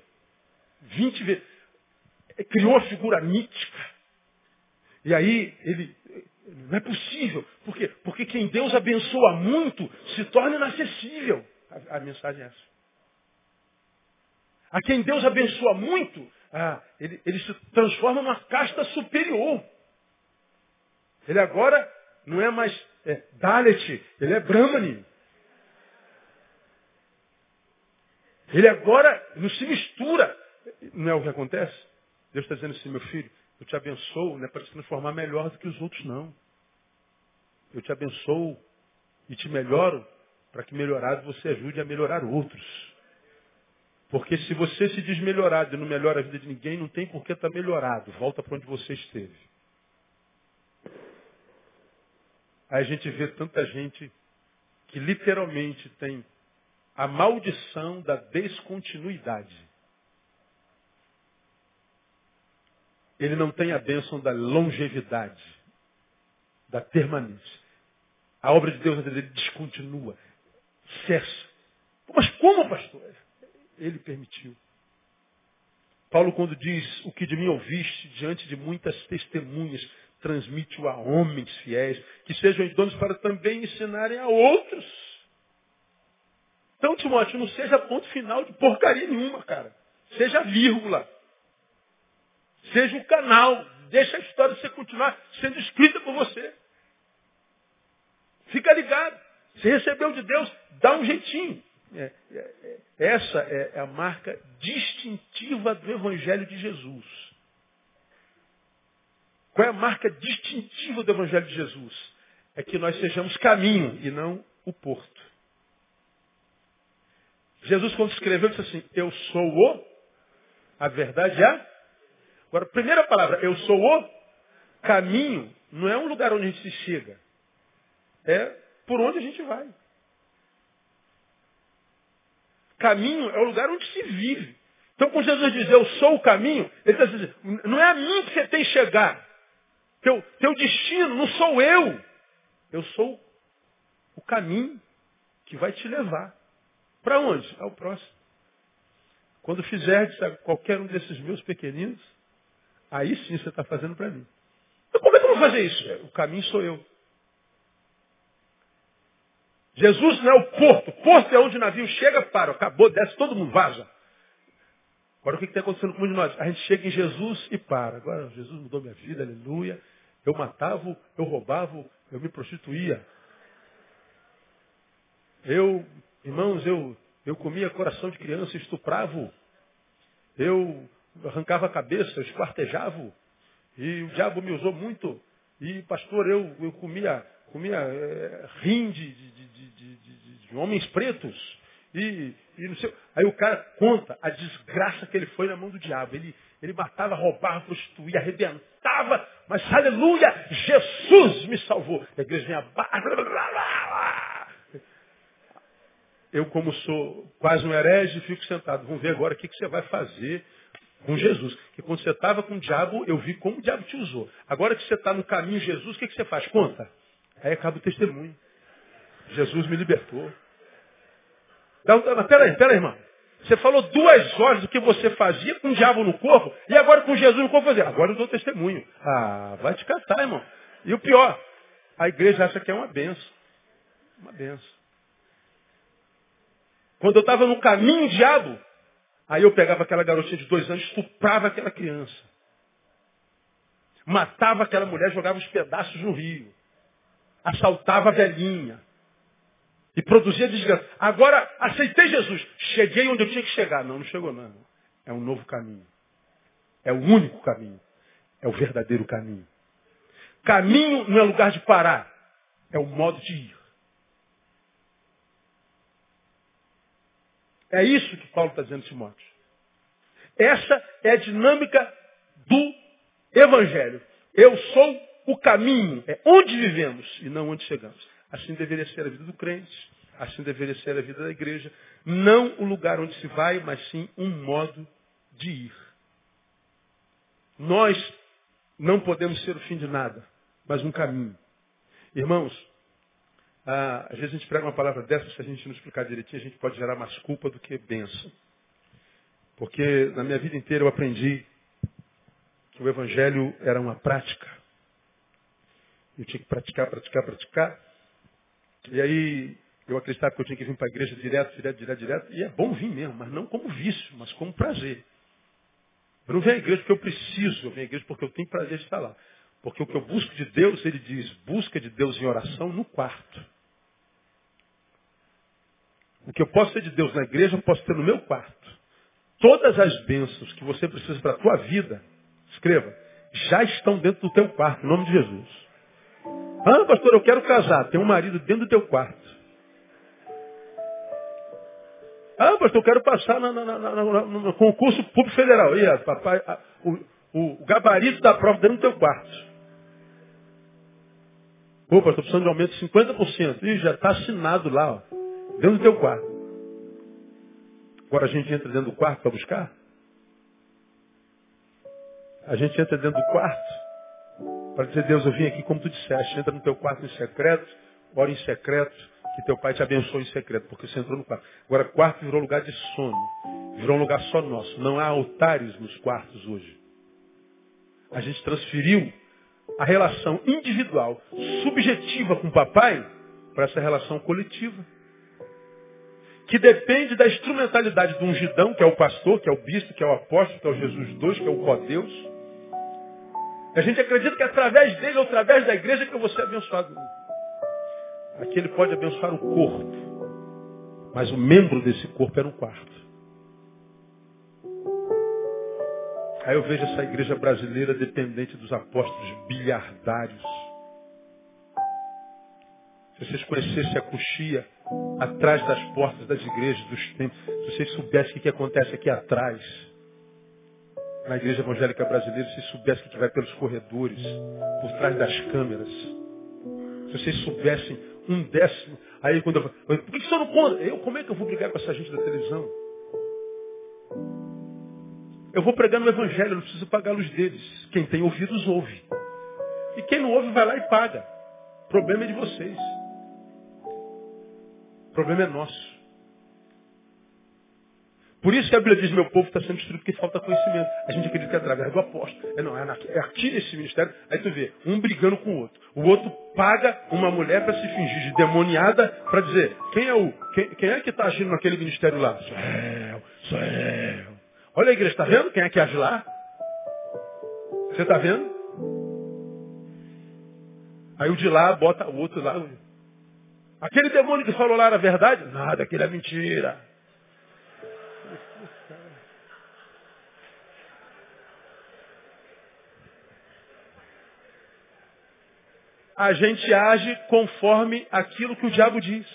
20 vezes. Criou uma figura mítica. E aí ele. Não é possível. Por quê? Porque quem Deus abençoa muito se torna inacessível. A, a mensagem é essa. A quem Deus abençoa muito, ah, ele, ele se transforma numa casta superior. Ele agora não é mais é, Dalet, ele é Brahmani. Ele agora não se mistura. Não é o que acontece? Deus está dizendo assim, meu filho, eu te abençoo, não é para te transformar melhor do que os outros, não. Eu te abençoo e te melhoro para que melhorado você ajude a melhorar outros. Porque se você se diz melhorado e não melhora a vida de ninguém, não tem por que estar tá melhorado. Volta para onde você esteve. Aí a gente vê tanta gente que literalmente tem a maldição da descontinuidade. Ele não tem a bênção da longevidade, da permanência. A obra de Deus ele descontinua, cessa. Mas como, pastor? Ele permitiu. Paulo, quando diz o que de mim ouviste diante de muitas testemunhas, transmite-o a homens fiéis, que sejam idôneos para também ensinarem a outros. Então, Timóteo, não seja ponto final de porcaria nenhuma, cara. Seja vírgula. Seja o canal. Deixa a história você continuar sendo escrita por você. Fica ligado. Se recebeu de Deus, dá um jeitinho. É, é, é, essa é a marca distintiva do Evangelho de Jesus. Qual é a marca distintiva do Evangelho de Jesus? É que nós sejamos caminho e não o porto. Jesus, quando escreveu, disse assim: Eu sou o. A verdade é. Agora, primeira palavra, eu sou o caminho, não é um lugar onde a gente se chega. É por onde a gente vai. Caminho é o lugar onde se vive. Então, quando Jesus diz, eu sou o caminho, ele está dizendo, não é a mim que você tem que chegar. Teu, teu destino não sou eu. Eu sou o caminho que vai te levar. Para onde? Ao próximo. Quando fizer qualquer um desses meus pequeninos, aí sim você está fazendo para mim. Então, como é que eu vou fazer isso? O caminho sou eu. Jesus não é o porto. Porto é onde o navio chega, para, acabou, desce, todo mundo vaza. Agora o que está acontecendo com nós? A gente chega em Jesus e para. Agora Jesus mudou minha vida, aleluia. Eu matava, eu roubava, eu me prostituía. Eu Irmãos, eu, eu comia coração de criança, estuprava. Eu arrancava a cabeça, esquartejava. E o diabo me usou muito. E, pastor, eu, eu comia, comia é, rim de, de, de, de, homens pretos. E, e não sei, aí o cara conta a desgraça que ele foi na mão do diabo. Ele, ele matava, roubava, prostituía, arrebentava. Mas, aleluia, Jesus me salvou. A igreja vinha eu, como sou quase um herege, fico sentado. Vamos ver agora o que, que você vai fazer com Jesus. Porque quando você estava com o diabo, eu vi como o diabo te usou. Agora que você está no caminho de Jesus, o que, que você faz? Conta. Aí acaba o testemunho. Jesus me libertou. Mas peraí, peraí, irmão. Você falou duas horas do que você fazia com o diabo no corpo, e agora com Jesus no corpo fazer. Agora eu dou testemunho. Ah, vai te catar, irmão. E o pior, a igreja acha que é uma benção. Uma benção. Quando eu estava no caminho diabo, aí eu pegava aquela garotinha de dois anos, estuprava aquela criança. Matava aquela mulher, jogava os pedaços no rio. Assaltava a velhinha. E produzia desgraça. Agora aceitei Jesus. Cheguei onde eu tinha que chegar. Não, não chegou não. É um novo caminho. É o único caminho. É o verdadeiro caminho. Caminho não é lugar de parar. É o modo de ir. É isso que Paulo está dizendo, Timóteo. Essa é a dinâmica do Evangelho. Eu sou o caminho, é onde vivemos e não onde chegamos. Assim deveria ser a vida do crente, assim deveria ser a vida da igreja. Não o lugar onde se vai, mas sim um modo de ir. Nós não podemos ser o fim de nada, mas um caminho. Irmãos, ah, às vezes a gente prega uma palavra dessa, se a gente não explicar direitinho, a gente pode gerar mais culpa do que bênção. Porque na minha vida inteira eu aprendi que o Evangelho era uma prática. Eu tinha que praticar, praticar, praticar. E aí eu acreditava que eu tinha que vir para a igreja direto, direto, direto, direto. E é bom vir mesmo, mas não como vício, mas como prazer. Eu não venho à igreja porque eu preciso, eu venho à igreja porque eu tenho prazer de estar lá. Porque o que eu busco de Deus, ele diz, busca de Deus em oração no quarto. O que eu posso ter de Deus na igreja, eu posso ter no meu quarto. Todas as bênçãos que você precisa para a tua vida, escreva, já estão dentro do teu quarto, em nome de Jesus. Ah, pastor, eu quero casar. Tem um marido dentro do teu quarto. Ah, pastor, eu quero passar na, na, na, no concurso público federal. E, papai, o, o, gabarito da prova dentro do teu quarto. Pô, pastor, precisando de aumento de 50%. Ih, já está assinado lá, ó, dentro do teu quarto. Agora a gente entra dentro do quarto para buscar? A gente entra dentro do quarto para dizer, Deus, eu vim aqui como tu disseste. Entra no teu quarto em secreto, ora em secreto, que teu pai te abençoe em secreto, porque você entrou no quarto. Agora, quarto virou lugar de sono. Virou um lugar só nosso. Não há altares nos quartos hoje. A gente transferiu a relação individual, subjetiva com o papai, para essa relação coletiva. Que depende da instrumentalidade do ungidão, que é o pastor, que é o bispo, que é o apóstolo, que é o Jesus dois, que é o pó-deus. A gente acredita que é através dele, ou através da igreja, que eu vou ser abençoado. Aqui ele pode abençoar o corpo. Mas o membro desse corpo era um quarto. Aí eu vejo essa igreja brasileira dependente dos apóstolos bilhardários. Se vocês conhecessem a coxia atrás das portas das igrejas, dos templos, se vocês soubessem o que acontece aqui atrás, na igreja evangélica brasileira, se vocês soubessem o que vai pelos corredores, por trás das câmeras, se vocês soubessem um décimo. Aí quando eu falo, por que você não conta? Eu, como é que eu vou brigar com essa gente da televisão? Eu vou pregar no Evangelho, eu não preciso pagar a luz deles. Quem tem ouvidos, ouve. E quem não ouve, vai lá e paga. O problema é de vocês. Problema é nosso. Por isso que a Bíblia diz, meu povo está sendo destruído porque falta conhecimento. A gente acredita que é através do apóstolo. É, não, é, é aqui nesse ministério. Aí tu vê, um brigando com o outro. O outro paga uma mulher para se fingir de demoniada para dizer, quem é o. Quem, quem é que está agindo naquele ministério lá? Sou eu, sou eu. Olha a igreja, está vendo quem é que age lá? Você está vendo? Aí o de lá bota o outro lá. Aquele demônio que falou lá era verdade? Nada, aquele é mentira. a gente age conforme aquilo que o diabo diz.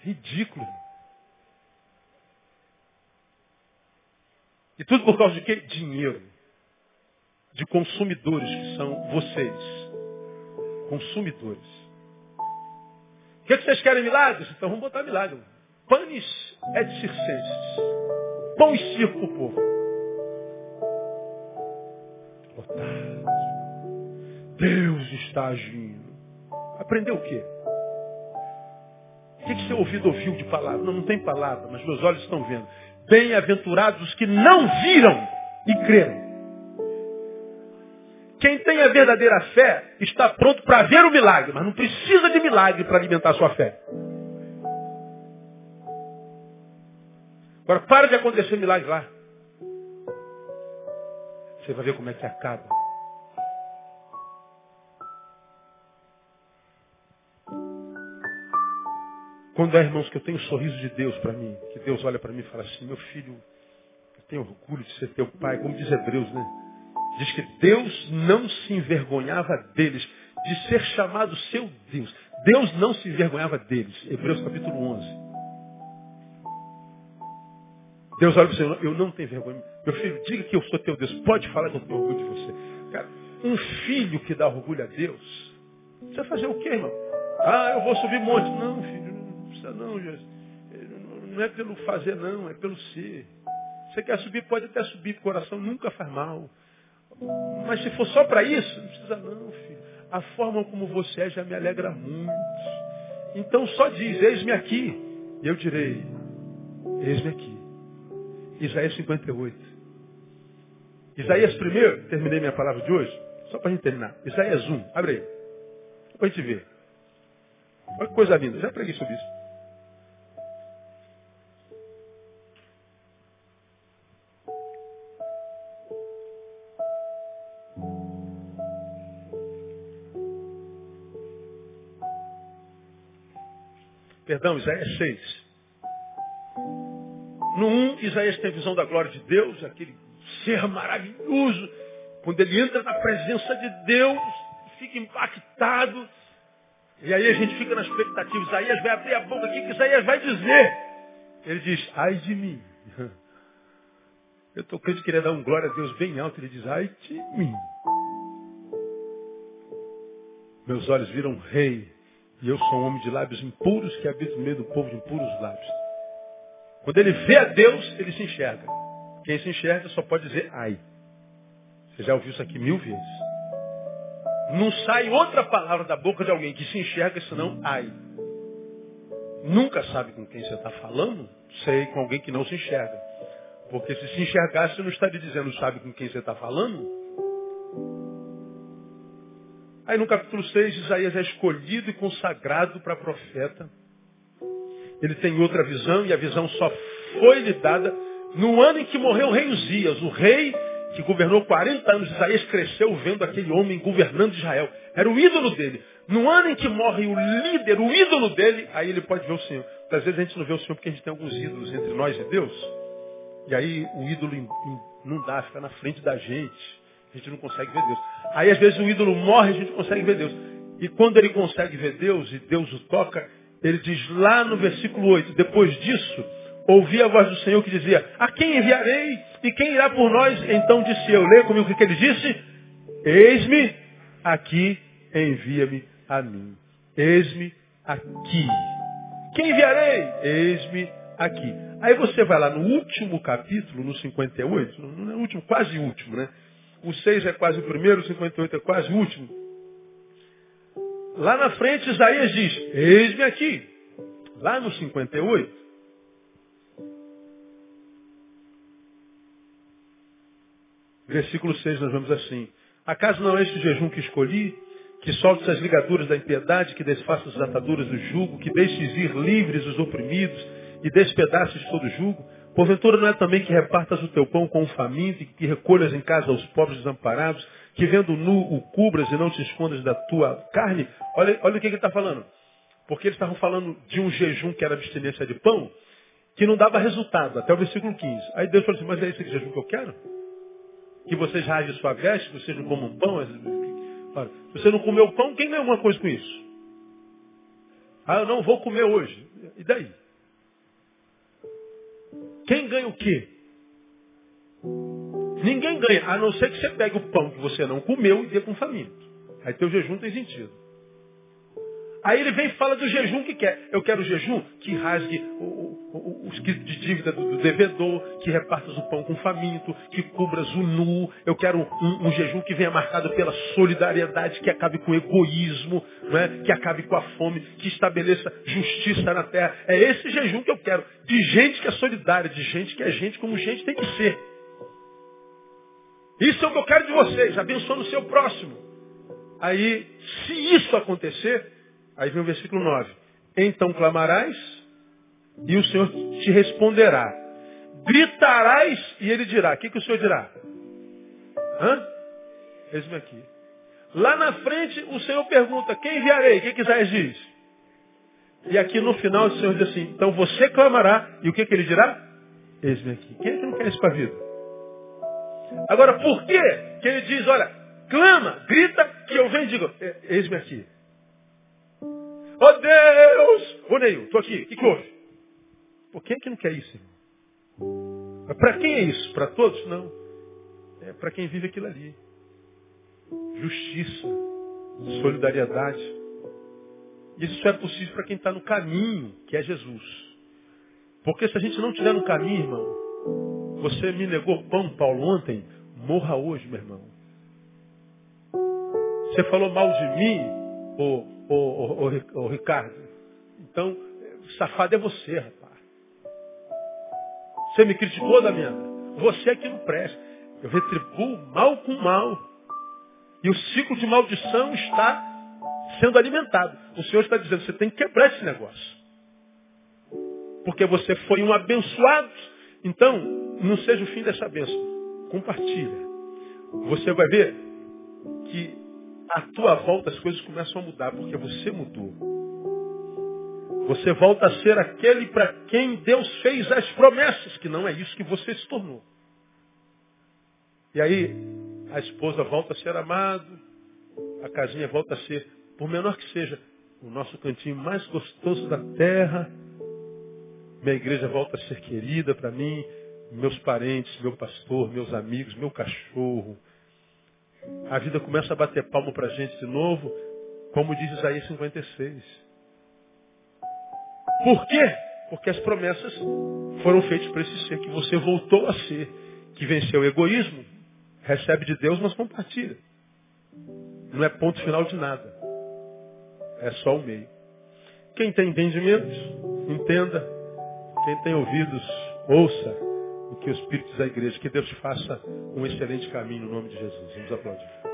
Ridículo. E tudo por causa de quê? Dinheiro. De consumidores, que são vocês. Consumidores. O que, é que vocês querem milagres? Então vamos botar milagre. Panis et circenses. Pão e circo para o povo. Deus está agindo. Aprendeu o quê? O que, que seu ouvido ouviu de palavra? Não, não tem palavra, mas meus olhos estão vendo. Bem-aventurados os que não viram e creram. Quem tem a verdadeira fé está pronto para ver o milagre, mas não precisa de milagre para alimentar a sua fé. Agora, para de acontecer milagre lá. Você vai ver como é que acaba. Quando é, irmãos, que eu tenho o sorriso de Deus para mim, que Deus olha para mim e fala assim, meu filho, eu tenho orgulho de ser teu pai, como diz Hebreus, né? Diz que Deus não se envergonhava deles, de ser chamado seu Deus. Deus não se envergonhava deles. Hebreus capítulo 11. Deus olha para você, eu não tenho vergonha. Meu filho, diga que eu sou teu Deus. Pode falar que eu tenho orgulho de você. Cara, um filho que dá orgulho a Deus, você vai fazer o quê, irmão? Ah, eu vou subir monte. Não, filho, não precisa não, Jesus. Não é pelo fazer, não, é pelo ser. Você quer subir, pode até subir, coração nunca faz mal. Mas se for só para isso, não precisa não, filho. A forma como você é já me alegra muito. Então só diz, eis-me aqui. E eu direi, eis-me aqui. Isaías 58. Isaías primeiro, terminei minha palavra de hoje, só para a gente terminar. Isaías 1, abre aí. Para a gente ver. Olha que coisa linda, já preguei sobre isso. Perdão, Isaías 6. No 1, Isaías tem visão da glória de Deus, aquele ser maravilhoso. Quando ele entra na presença de Deus, fica impactado. E aí a gente fica na expectativa. Isaías vai abrir a boca aqui, que Isaías vai dizer. Ele diz, ai de mim. Eu estou crente que queria dar um glória a Deus bem alto. Ele diz, ai de mim. Meus olhos viram rei. E eu sou um homem de lábios impuros que habita no meio do povo de impuros lábios. Quando ele vê a Deus, ele se enxerga. Quem se enxerga só pode dizer ai. Você já ouviu isso aqui mil vezes. Não sai outra palavra da boca de alguém que se enxerga senão ai. Nunca sabe com quem você está falando, sei com alguém que não se enxerga. Porque se se enxergasse, não estaria dizendo sabe com quem você está falando. Aí no capítulo 6, Isaías é escolhido e consagrado para profeta. Ele tem outra visão e a visão só foi lhe dada no ano em que morreu o rei Uzias, o rei que governou 40 anos. Isaías cresceu vendo aquele homem governando Israel. Era o ídolo dele. No ano em que morre o líder, o ídolo dele, aí ele pode ver o Senhor. Às vezes a gente não vê o Senhor porque a gente tem alguns ídolos entre nós e Deus. E aí o ídolo não dá, fica na frente da gente. A gente não consegue ver Deus. Aí às vezes o ídolo morre e a gente consegue ver Deus. E quando ele consegue ver Deus e Deus o toca, ele diz lá no versículo 8, depois disso, ouvi a voz do Senhor que dizia, a quem enviarei e quem irá por nós? Então disse eu, leia comigo o que ele disse? Eis-me aqui, envia-me a mim. Eis-me aqui. Quem enviarei? Eis-me aqui. Aí você vai lá no último capítulo, no 58, no último, quase último, né? O 6 é quase o primeiro, o 58 é quase o último. Lá na frente Isaías diz, eis-me aqui. Lá no 58. Versículo 6 nós vemos assim. Acaso não é este o jejum que escolhi? Que solte as ligaduras da impiedade, que desfaça as ataduras do jugo, que deixes ir livres os oprimidos e despedaces todo jugo? Porventura não é também que repartas o teu pão com o faminto que recolhas em casa os pobres desamparados, que vendo nu o cubras e não te escondas da tua carne? Olha, olha o que ele está falando. Porque eles estavam falando de um jejum que era abstinência de pão, que não dava resultado, até o versículo 15. Aí Deus falou assim, mas é esse jejum que eu quero? Que vocês rasguem sua veste, que vocês não comam pão? Ora, você não comeu pão, quem ganha alguma coisa com isso? Ah, eu não vou comer hoje. E daí? Quem ganha o quê? Ninguém ganha, a não ser que você pegue o pão que você não comeu e dê com faminto. Aí teu jejum tem sentido. Aí ele vem e fala do jejum que quer. Eu quero o jejum que rasgue os quilos de dívida do, devedor, que repartas o pão com faminto, que cubras o nu. Eu quero um, um, jejum que venha marcado pela solidariedade, que acabe com o egoísmo, é? que acabe com a fome, que estabeleça justiça na terra. É esse jejum que eu quero. De gente que é solidária, de gente que é gente como gente tem que ser. Isso é o que eu quero de vocês, abençoando o seu próximo. Aí, se isso acontecer, aí vem o versículo 9. Então clamarás e o Senhor te responderá. Gritarás e ele dirá. O que, que o Senhor dirá? Hã? Eis-me aqui. Lá na frente o Senhor pergunta, quem enviarei? O que, que Isaías diz? E aqui no final o Senhor diz assim, então você clamará, e o que, que ele dirá? Eis-me aqui. Quem é que não quer isso para a vida? Agora, por que que ele diz, olha, clama, grita, que eu venho e digo, eis-me aqui. Oh Deus! Ô Neil, estou aqui, o que, que houve? Por quem é que não quer isso, irmão? Para quem é isso? Para todos? Não. É para quem vive aquilo ali. Justiça, solidariedade. Isso só é possível para quem está no caminho, que é Jesus. Porque se a gente não estiver no caminho, irmão, você me negou pão, Paulo, ontem, morra hoje, meu irmão. Você falou mal de mim, ô, ô, ô, ô, ô Ricardo. Então, safado é você, rapaz. Você me criticou, Damiana. Você é que não presta. Eu retribuo mal com mal. E o ciclo de maldição está sendo alimentado. O Senhor está dizendo, você tem que quebrar esse negócio. Porque você foi um abençoado. Então, não seja o fim dessa bênção. Compartilha. Você vai ver que à tua volta as coisas começam a mudar, porque você mudou. Você volta a ser aquele para quem Deus fez as promessas, que não é isso que você se tornou. E aí, a esposa volta a ser amado, a casinha volta a ser por menor que seja, o nosso cantinho mais gostoso da terra, minha igreja volta a ser querida para mim, meus parentes, meu pastor, meus amigos, meu cachorro. A vida começa a bater palmo para a gente de novo, como diz Isaías 56. Por quê? Porque as promessas foram feitas para esse ser que você voltou a ser, que venceu o egoísmo, recebe de Deus, mas compartilha. Não é ponto final de nada. É só o meio. Quem tem entendimentos, entenda. Quem tem ouvidos, ouça o que o Espírito à igreja. Que Deus faça um excelente caminho no nome de Jesus. Vamos aplaudir.